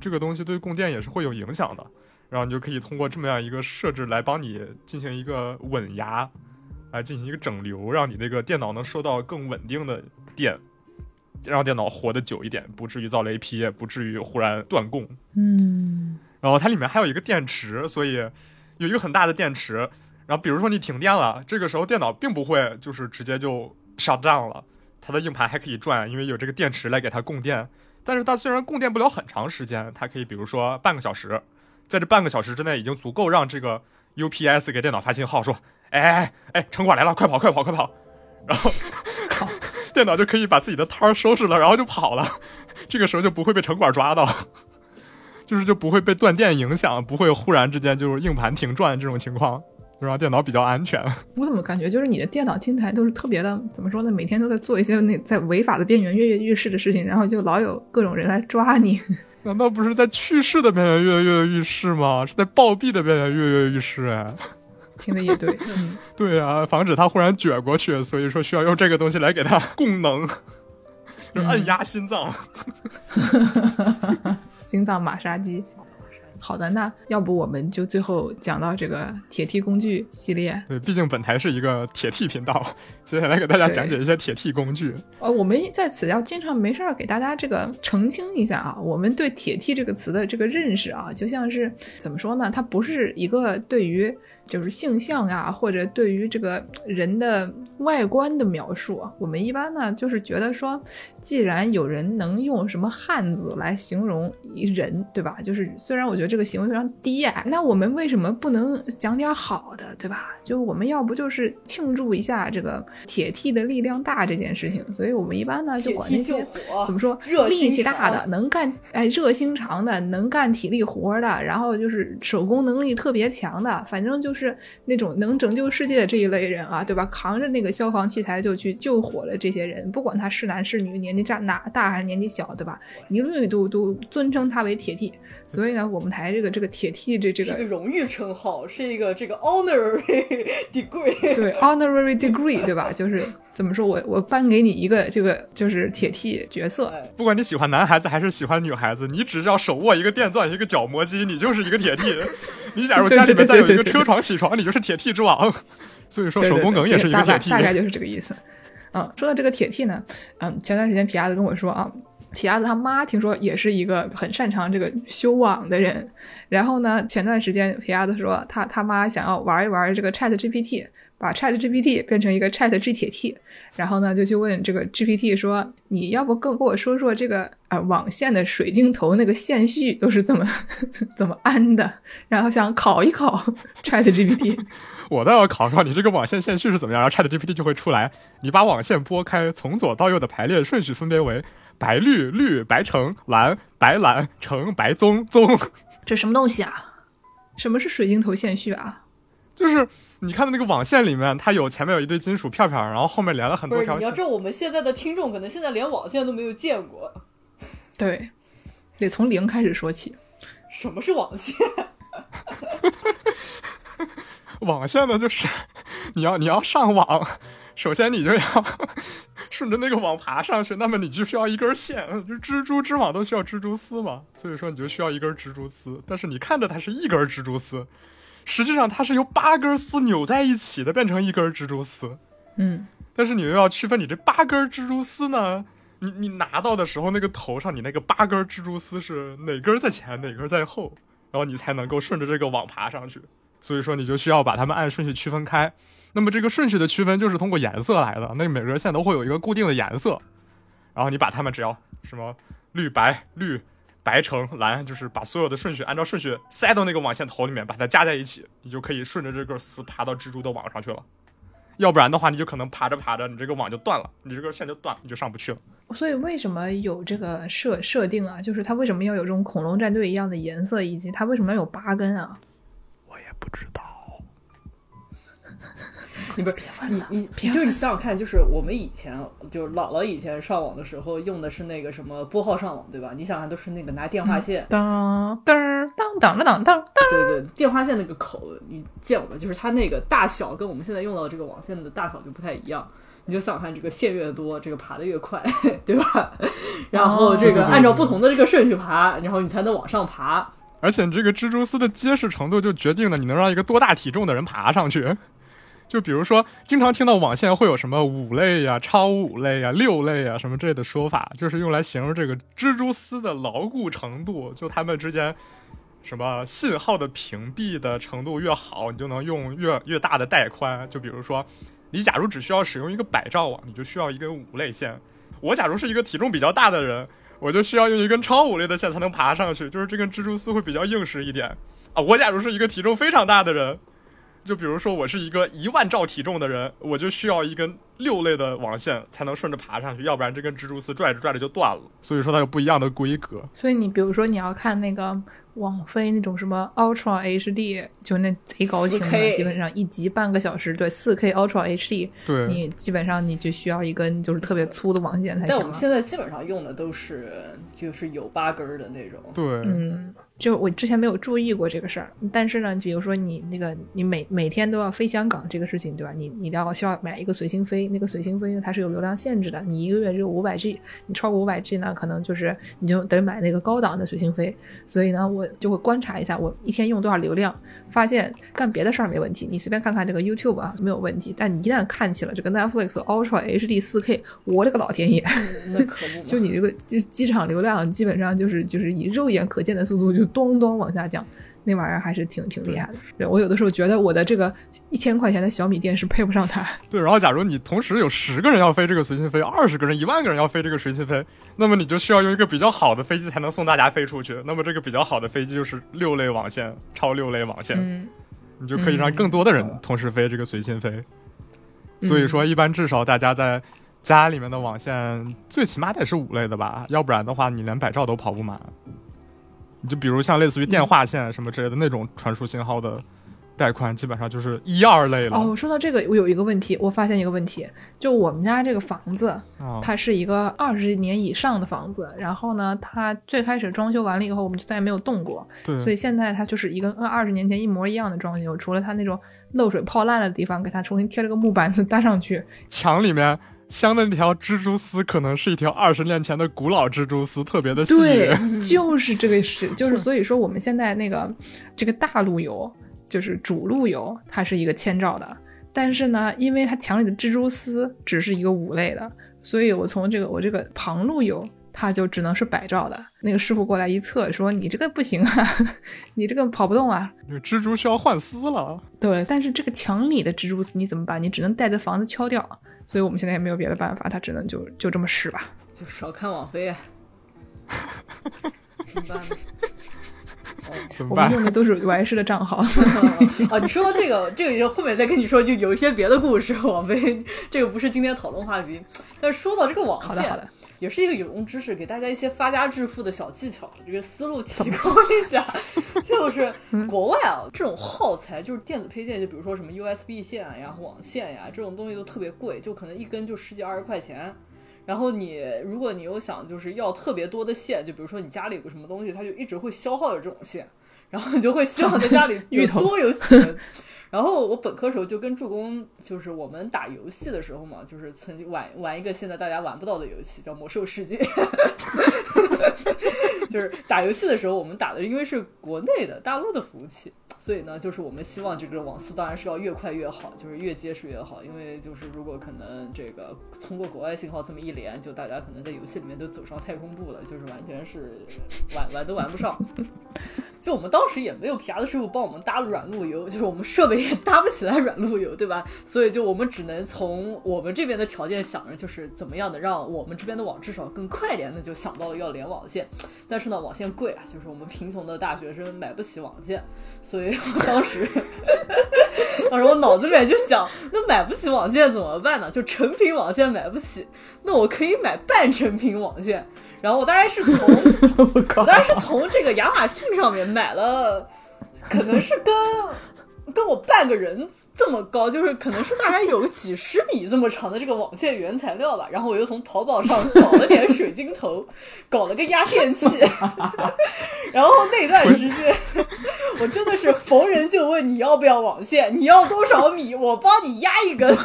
这个东西对供电也是会有影响的，然后你就可以通过这么样一个设置来帮你进行一个稳压。来进行一个整流，让你那个电脑能收到更稳定的电，让电脑活得久一点，不至于遭雷劈，不至于忽然断供。嗯，然后它里面还有一个电池，所以有一个很大的电池。然后比如说你停电了，这个时候电脑并不会就是直接就 shut down 了，它的硬盘还可以转，因为有这个电池来给它供电。但是它虽然供电不了很长时间，它可以比如说半个小时，在这半个小时之内已经足够让这个 UPS 给电脑发信号说。哎哎，城管来了，快跑快跑快跑！然后 电脑就可以把自己的摊儿收拾了，然后就跑了。这个时候就不会被城管抓到。就是就不会被断电影响，不会忽然之间就是硬盘停转这种情况，就让电脑比较安全。我怎么感觉就是你的电脑听起来都是特别的，怎么说呢？每天都在做一些那在违法的边缘跃跃欲试的事情，然后就老有各种人来抓你。难道不是在去世的边缘跃跃欲试吗？是在暴毙的边缘跃跃欲试哎。听的也对，嗯，对啊，防止它忽然卷过去，所以说需要用这个东西来给它供能，就是按压心脏，心脏马杀鸡。好的，那要不我们就最后讲到这个铁 T 工具系列。对，毕竟本台是一个铁 T 频道，接下来给大家讲解一些铁 T 工具。呃，我们在此要经常没事儿给大家这个澄清一下啊，我们对铁 T 这个词的这个认识啊，就像是怎么说呢？它不是一个对于就是性向呀，或者对于这个人的外观的描述。我们一般呢就是觉得说，既然有人能用什么汉字来形容一人，对吧？就是虽然我觉得这。个行为非常低矮，那我们为什么不能讲点好的，对吧？就我们要不就是庆祝一下这个铁 T 的力量大这件事情，所以我们一般呢就管那些怎么说力气大的、能干哎热心肠的、能干体力活的，然后就是手工能力特别强的，反正就是那种能拯救世界的这一类人啊，对吧？扛着那个消防器材就去救火了，这些人不管他是男是女，年纪大大大还是年纪小，对吧？一律都都尊称他为铁 T。所以呢，我们台这个这个铁 T 这这个是个荣誉称号，是一个这个 honorary degree，对 honorary degree，对吧？就是怎么说我我颁给你一个这个就是铁 T 角色，不管你喜欢男孩子还是喜欢女孩子，你只要手握一个电钻一个角磨机，你就是一个铁 T。你假如家里面再有一个车床起床，你就是铁 T 之王。所以说手工梗也是一个铁 T，大概就是这个意思。嗯，说到这个铁 T 呢，嗯，前段时间皮亚子跟我说啊。皮亚子他妈听说也是一个很擅长这个修网的人，然后呢，前段时间皮亚子说他他妈想要玩一玩这个 Chat GPT，把 Chat GPT 变成一个 Chat G 铁 T，然后呢就去问这个 GPT 说，你要不跟跟我说说这个啊网线的水晶头那个线序都是怎么 怎么安的，然后想考一考 Chat GPT。我倒要考考你这个网线线序是怎么样，然后 Chat GPT 就会出来，你把网线拨开，从左到右的排列顺序分别为。白绿绿白橙蓝白蓝橙白棕棕，这什么东西啊？什么是水晶头线序啊？就是你看的那个网线里面，它有前面有一堆金属片片，然后后面连了很多条。你要知道，我们现在的听众可能现在连网线都没有见过。对，得从零开始说起。什么是网线？网线呢，就是你要你要上网。首先，你就要 顺着那个网爬上去，那么你就需要一根线，就蜘蛛织网都需要蜘蛛丝嘛，所以说你就需要一根蜘蛛丝。但是你看着它是一根蜘蛛丝，实际上它是由八根丝扭在一起的，变成一根蜘蛛丝。嗯，但是你又要区分你这八根蜘蛛丝呢，你你拿到的时候那个头上你那个八根蜘蛛丝是哪根在前，哪根在后，然后你才能够顺着这个网爬上去。所以说你就需要把它们按顺序区分开。那么这个顺序的区分就是通过颜色来的，那每根线都会有一个固定的颜色，然后你把它们只要什么绿白绿白橙蓝，就是把所有的顺序按照顺序塞到那个网线头里面，把它加在一起，你就可以顺着这根丝爬到蜘蛛的网上去了。要不然的话，你就可能爬着爬着，你这个网就断了，你这根线就断，你就上不去了。所以为什么有这个设设定啊？就是它为什么要有这种恐龙战队一样的颜色，以及它为什么要有八根啊？我也不知道。你 不是你你就是你想想看，就是我们以前就是姥姥以前上网的时候用的是那个什么拨号上网，对吧？你想想都是那个拿电话线，当当当当当当当，对对，电话线那个口你见过吗？就是它那个大小跟我们现在用到的这个网线的大小就不太一样。你就想看这个线越多，这个爬的越快，对吧？然后这个按照不同的这个顺序爬，然后你才能往上爬。而且这个蜘蛛丝的结实程度就决定了你能让一个多大体重的人爬上去。就比如说，经常听到网线会有什么五类呀、超五类呀、六类呀什么之类的说法，就是用来形容这个蜘蛛丝的牢固程度。就它们之间，什么信号的屏蔽的程度越好，你就能用越越大的带宽。就比如说，你假如只需要使用一个百兆网，你就需要一根五类线。我假如是一个体重比较大的人，我就需要用一根超五类的线才能爬上去，就是这根蜘蛛丝会比较硬实一点啊。我假如是一个体重非常大的人。就比如说，我是一个一万兆体重的人，我就需要一根六类的网线才能顺着爬上去，要不然这根蜘蛛丝拽着拽着就断了。所以说它有不一样的规格。所以你比如说你要看那个网飞那种什么 Ultra HD，就那贼高清的，基本上一集半个小时，对，四 K Ultra HD，对，你基本上你就需要一根就是特别粗的网线才行但我们。现在基本上用的都是就是有八根儿的那种。对，嗯，就我之前没有注意过这个事儿，但是呢，比如说你那个你每每天都要飞香港这个事情，对吧？你你要需要买一个随心飞，那个随心飞呢它是有流量限制的，你一个月只有五百 G，你超过五百 G 呢，可能就是你就得买那个高档的随心飞。所以呢，我就会观察一下我一天用多少流量，发现干别的事儿没问题，你随便看看这个 YouTube 啊没有问题，但你一旦看起了这个 Netflix Ultra HD 4K，我勒个老天爷！嗯那可不，就你这个就机场流量，基本上就是就是以肉眼可见的速度就咚咚往下降，那玩意儿还是挺挺厉害的。对我有的时候觉得我的这个一千块钱的小米电视配不上它。对，然后假如你同时有十个人要飞这个随心飞，二十个人、一万个人要飞这个随心飞，那么你就需要用一个比较好的飞机才能送大家飞出去。那么这个比较好的飞机就是六类网线，超六类网线，嗯，你就可以让更多的人同时飞这个随心飞。所以说，一般至少大家在家里面的网线最起码得是五类的吧，要不然的话你连百兆都跑不满。你就比如像类似于电话线什么之类的那种传输信号的带宽，基本上就是一二类了。哦，说到这个，我有一个问题，我发现一个问题，就我们家这个房子，啊，它是一个二十年以上的房子，然后呢，它最开始装修完了以后，我们就再也没有动过，对，所以现在它就是一个跟二十年前一模一样的装修，除了它那种漏水泡烂了的地方，给它重新贴了个木板子搭上去，墙里面镶的那条蜘蛛丝，可能是一条二十年前的古老蜘蛛丝，特别的细。对，就是这个是，就是所以说我们现在那个这个大路由，就是主路由，它是一个千兆的，但是呢，因为它墙里的蜘蛛丝只是一个五类的，所以我从这个我这个旁路由。它就只能是百兆的。那个师傅过来一测，说你这个不行啊，你这个跑不动啊。这个蜘蛛需要换丝了。对，但是这个墙里的蜘蛛丝你怎么办？你只能带着房子敲掉。所以我们现在也没有别的办法，他只能就就这么试吧。就少看网飞啊，怎么办呢？怎么办我们？用的都是有爱式的账号。啊，你说到这个，这个就后面再跟你说，就有一些别的故事。网飞这个不是今天讨论话题，但是说到这个网好的，好线的，，也是一个有用知识，给大家一些发家致富的小技巧，这个思路提高一下。就是国外啊，这种耗材就是电子配件，就比如说什么 USB 线呀、网线呀这种东西都特别贵，就可能一根就十几二十块钱。然后你如果你又想就是要特别多的线，就比如说你家里有个什么东西，它就一直会消耗着这种线，然后你就会希望在家里有 多有几根。然后我本科时候就跟助攻，就是我们打游戏的时候嘛，就是曾经玩玩一个现在大家玩不到的游戏，叫《魔兽世界》。就是打游戏的时候，我们打的因为是国内的大陆的服务器，所以呢，就是我们希望这个网速当然是要越快越好，就是越结实越好。因为就是如果可能这个通过国外信号这么一连，就大家可能在游戏里面都走上太空步了，就是完全是玩玩都玩不上。就我们当时也没有皮亚的师傅帮我们搭软路由，就是我们设备也搭不起来软路由，对吧？所以就我们只能从我们这边的条件想着，就是怎么样的让我们这边的网至少更快点，那就想到了要连网线。但是呢，网线贵啊，就是我们贫穷的大学生买不起网线，所以我当时，当时我脑子里面就想，那买不起网线怎么办呢？就成品网线买不起，那我可以买半成品网线。然后我大概是从 我靠我当时是从这个亚马逊上面买了，可能是跟跟我半个人这么高，就是可能是大概有几十米这么长的这个网线原材料吧。然后我又从淘宝上搞了点水晶头，搞了个压线器。然后那段时间，我真的是逢人就问你要不要网线，你要多少米，我帮你压一根。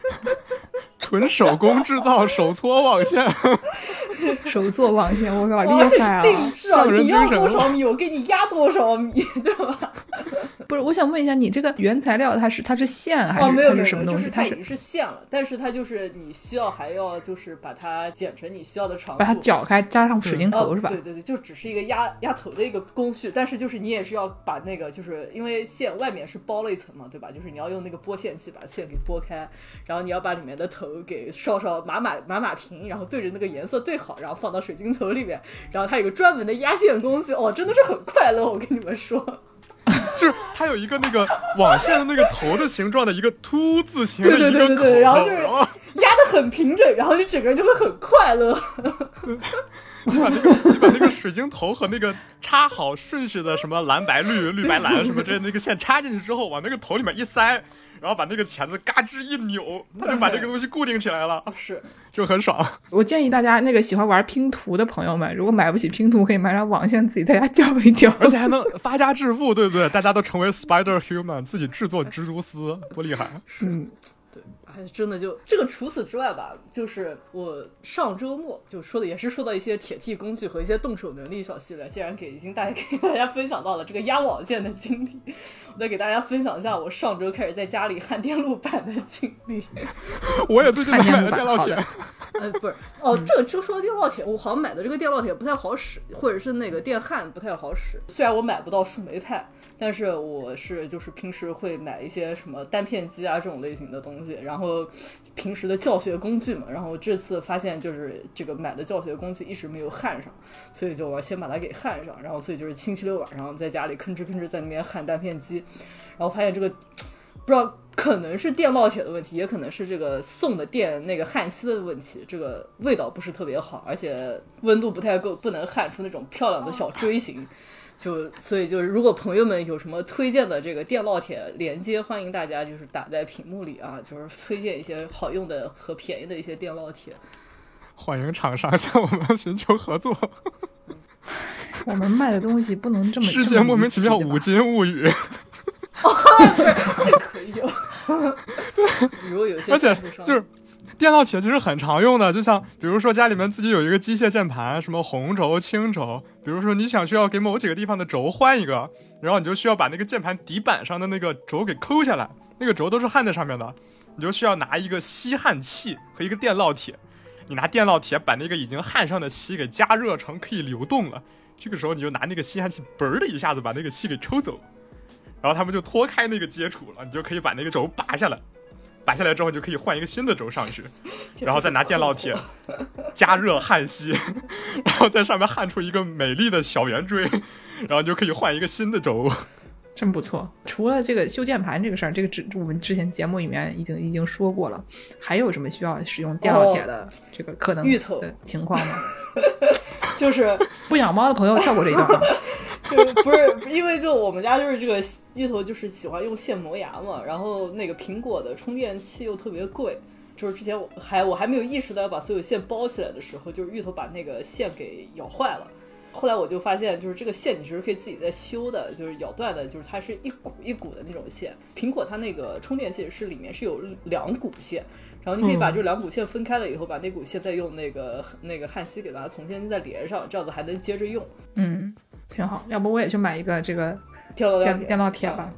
纯手工制造手搓网线，手做网线，我靠，而且是厉害啊！定制啊，匠人你要精神多少米，我给你压多少米，对吧？不是，我想问一下，你这个原材料它是它是线还是、哦，没有是什么东西？它是就是它已经是线了，但是它就是你需要还要就是把它剪成你需要的长度，把它绞开，加上水晶头、哦是吧？对对对，就只是一个压压头的一个工序，但是就是你也是要把那个，就是因为线外面是包了一层嘛，对吧？就是你要用那个剥线器把线给剥开，然后你要把里面的头给烧烧码码码码平，然后对着那个颜色对好，然后放到水晶头里面，然后它有个专门的压线工具，哦，真的是很快乐，我跟你们说。就是它有一个那个网线的那个头的形状的一个凸字形的一个口，对对对然后就是压的很平整，然后你整个人就会很快乐。你把那个你把那个水晶头和那个插好顺序的什么蓝白绿绿白蓝 什么之类的那个线插进去之后，往那个头里面一塞，然后把那个钳子嘎吱一扭，它就把这个东西固定起来了，是，就很爽。我建议大家那个喜欢玩拼图的朋友们，如果买不起拼图，可以买点网线自己在家搅一搅。而且还能发家致富，对不对？大家都成为 Spider Human，自己制作蜘蛛丝，多厉害！嗯，对哎，真的就这个。除此之外吧，就是我上周末就说的也是说到一些铁 T 工具和一些动手能力小系列，竟然给已经大家给大家分享到了这个压网线的经历，我再给大家分享一下我上周开始在家里焊电路板的经历。我也最近买了电烙铁，呃，不是，哦，这个就说到电烙铁，我好像买的这个电烙铁不太好使，或者是那个电焊不太好使。虽然我买不到树莓派，但是我是就是平时会买一些什么单片机啊这种类型的东西，然后平时的教学工具嘛，然后这次发现就是这个买的教学工具一直没有焊上，所以就我先把它给焊上，然后所以就是星期六晚上在家里吭哧吭哧在那边焊单片机，然后发现这个不知道可能是电烙铁的问题，也可能是这个送的电那个焊锡的问题，这个味道不是特别好，而且温度不太够，不能焊出那种漂亮的小锥形。就所以就是，如果朋友们有什么推荐的这个电烙铁连接，欢迎大家就是打在屏幕里啊，就是推荐一些好用的和便宜的一些电烙铁。欢迎厂商向我们寻求合作。我们卖的东西不能这么世界莫名其妙五。金物语，这可以有。比 如有些而且就是电烙铁其实很常用的，就像比如说家里面自己有一个机械键盘，什么红轴、青轴，比如说你想需要给某几个地方的轴换一个，然后你就需要把那个键盘底板上的那个轴给抠下来，那个轴都是焊在上面的，你就需要拿一个吸焊器和一个电烙铁，你拿电烙铁把那个已经焊上的锡给加热成可以流动了，这个时候你就拿那个吸焊器嘣儿的一下子把那个锡给抽走，然后他们就脱开那个接触了，你就可以把那个轴拔下来。拔下来之后，你就可以换一个新的轴上去，然后再拿电烙铁 加热焊锡，然后在上面焊出一个美丽的小圆锥，然后你就可以换一个新的轴。真不错。除了这个修键盘这个事儿，这个之我们之前节目里面已经已经说过了。还有什么需要使用电烙铁的这个可能芋头的情况吗？就是 不养猫的朋友跳过这一段啊。对，不是因为就我们家就是这个芋头就是喜欢用线磨牙嘛，然后那个苹果的充电器又特别贵，就是之前我还我还没有意识到要把所有线包起来的时候，就是芋头把那个线给咬坏了。后来我就发现，就是这个线你其实可以自己再修的，就是咬断的，就是它是一股一股的那种线。苹果它那个充电器是里面是有两股线，然后你可以把这两股线分开了以后，把那股线再用那个那个焊锡给它重新再连上，这样子还能接着用。嗯，挺好。要不我也去买一个这个电电电烙铁吧。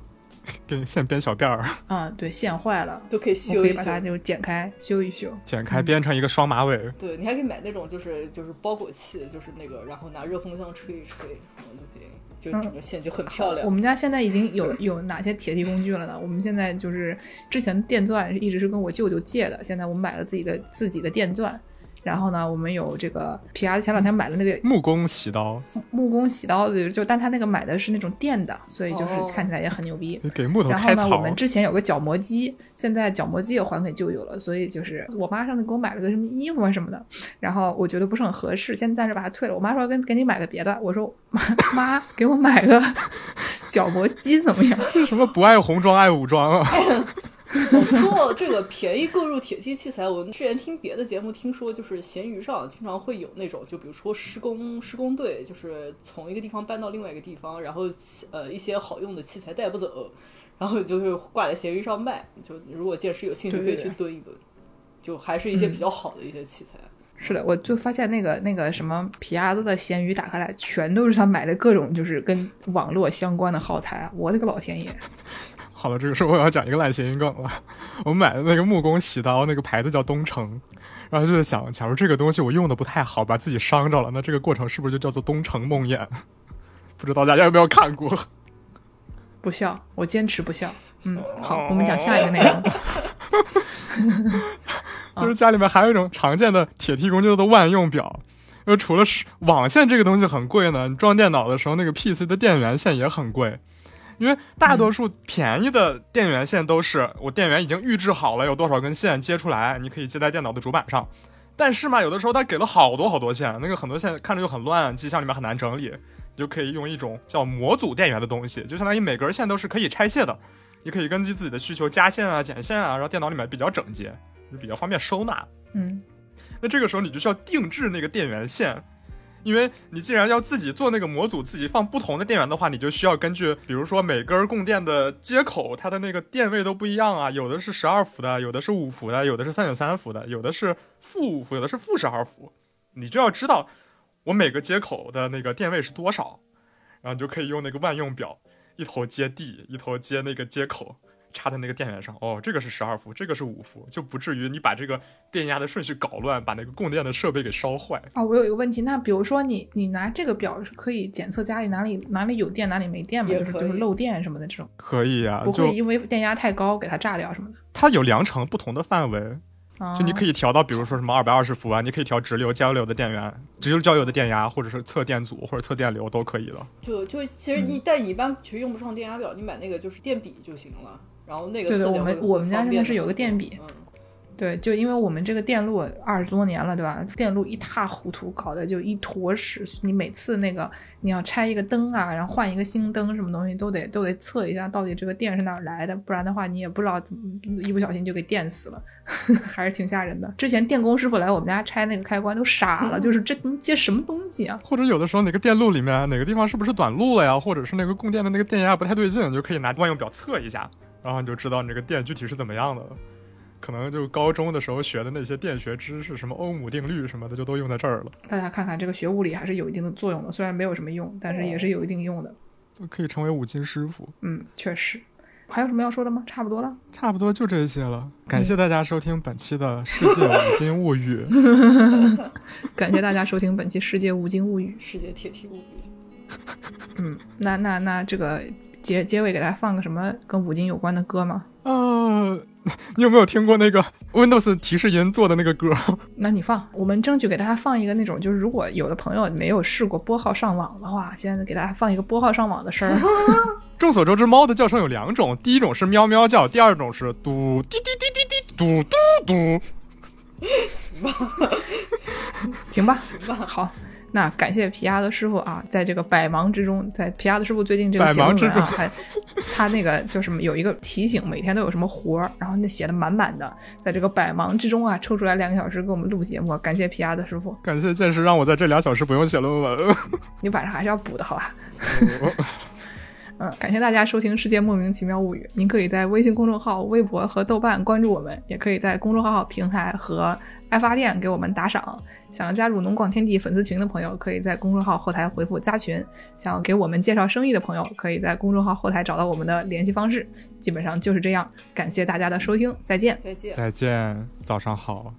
给线编小辫儿，啊，对，线坏了，都可以修一修可以把。它就剪开修一修。剪开编成一个双马尾。对你还可以买那种就是就是包裹器，就是那个，然后拿热风箱吹一吹，然后就可以，就整个线就很漂亮。我们家现在已经有有哪些铁 T 工具了呢？我们现在就是之前电钻一直是跟我舅舅借的，现在我们买了自己的自己的电钻。然后呢，我们有这个皮亚前两天买了那个木工洗刀，木工洗刀的，就但他那个买的是那种电的，所以就是哦看起来也很牛逼。给木头然后呢，我们。之前有个角磨机，现在角磨机也还给舅舅了，所以就是我妈上次给我买了个什么衣服啊什么的，然后我觉得不是很合适，先暂时把它退了。我妈说跟给你买个别的，我说妈妈给我买个 角磨机怎么样？为什么不爱红装爱武装啊？我说到这个便宜购入铁器器材，我之前听别的节目听说，就是闲鱼上经常会有那种，就比如说施工施工队，就是从一个地方搬到另外一个地方，然后呃一些好用的器材带不走，然后就是挂在闲鱼上卖。就如果届时有兴趣，可以去蹲一蹲，就还是一些比较好的一些器材。是的，我就发现那个那个什么皮亚子的闲鱼打开来，全都是他买的各种就是跟网络相关的耗材啊！我的个老天爷！好了，这个时候我要讲一个烂谐音梗了。我们买的那个木工洗刀，那个牌子叫东城，然后就在想，假如这个东西我用的不太好，把自己伤着了，那这个过程是不是就叫做东城梦魇？不知道大家有没有看过？不笑，我坚持不笑。嗯，好，我们讲下一个内容。就是家里面还有一种常见的铁梯工具的万用表。就除了是网线这个东西很贵呢，你装电脑的时候那个 PC 的电源线也很贵。因为大多数便宜的电源线都是我电源已经预制好了，有多少根线接出来，你可以接在电脑的主板上。但是嘛，有的时候它给了好多好多线，那个很多线看着就很乱，机箱里面很难整理，你就可以用一种叫模组电源的东西，就相当于每根线都是可以拆卸的，你可以根据自己的需求加线啊、减线啊，然后电脑里面比较整洁，就比较方便收纳。嗯，那这个时候你就需要定制那个电源线，因为你既然要自己做那个模组，自己放不同的电源的话，你就需要根据，比如说每根供电的接口，它的那个电位都不一样啊，有的是十二伏的，有的是五伏的，有的是三点三伏的，有的是负五伏，有的是负十二伏，你就要知道我每个接口的那个电位是多少，然后你就可以用那个万用表，一头接地，一头接那个接口。插在那个电源上，哦，这个是十二伏，这个是五伏，就不至于你把这个电压的顺序搞乱，把那个供电的设备给烧坏。哦，我有一个问题，那比如说你你拿这个表是可以检测家里哪里哪里有电哪里没电吗？也就是就是漏电什么的这种，可以啊、不就会因为电压太高给它炸掉什么的。它有量程不同的范围，啊就你可以调到，比如说什么二百二十伏啊，你可以调直流、交流的电源，直流交流的电压，或者是测电阻或者测电流都可以的。就就其实你，但你一般其实用不上电压表，你买那个就是电笔就行了。然后那个对对我们我们家现在是有个电笔嗯，对，就因为我们这个电路二十多年了，对吧？电路一塌糊涂，搞得就一坨屎。你每次那个你要拆一个灯啊，然后换一个新灯，什么东西都得都得测一下，到底这个电是哪儿来的，不然的话你也不知道怎么一不小心就给电死了，还是挺吓人的。之前电工师傅来我们家拆那个开关都傻了，就是这能接什么东西啊？或者有的时候哪个电路里面哪个地方是不是短路了呀，或者是那个供电的那个电压不太对劲，你就可以拿万用表测一下，然后你就知道你这个电具体是怎么样的了。可能就高中的时候学的那些电学知识，什么欧姆定律什么的，就都用在这儿了。大家看看这个学物理还是有一定的作用的，虽然没有什么用，但是也是有一定用的。就可以成为五金师傅。嗯，确实。还有什么要说的吗？差不多了。差不多就这些了，感谢大家收听本期的《世界五金物语》。感谢大家收听本期《世界五金物语》。世界铁蹄物语。嗯，那那那这个结结尾给大家放个什么跟五金有关的歌吗？呃，你有没有听过那个 Windows 提示音做的那个歌？那你放，我们争取给大家放一个那种，就是如果有的朋友没有试过拨号上网的话，现在给大家放一个拨号上网的声儿。众所周知，猫的叫声有两种，第一种是喵喵叫，第二种是嘟滴滴滴滴滴嘟嘟嘟。行吧行吧，好。那感谢皮亚的师傅啊，在这个百忙之中，在皮亚的师傅最近这个百写论忙之中文啊，还他那个就什么有一个提醒，每天都有什么活儿，然后那写的满满的，在这个百忙之中啊，抽出来两个小时给我们录节目，感谢皮亚的师傅，感谢剑师让我在这两小时不用写论文。你晚上还是要补的好吧？嗯，感谢大家收听《世界莫名其妙物语》。您可以在微信公众号、微博和豆瓣关注我们，也可以在公众号平台和爱发电给我们打赏。想要加入农广天地粉丝群的朋友，可以在公众号后台回复“加群”。想要给我们介绍生意的朋友，可以在公众号后台找到我们的联系方式。基本上就是这样，感谢大家的收听，再见。再见。再见，早上好。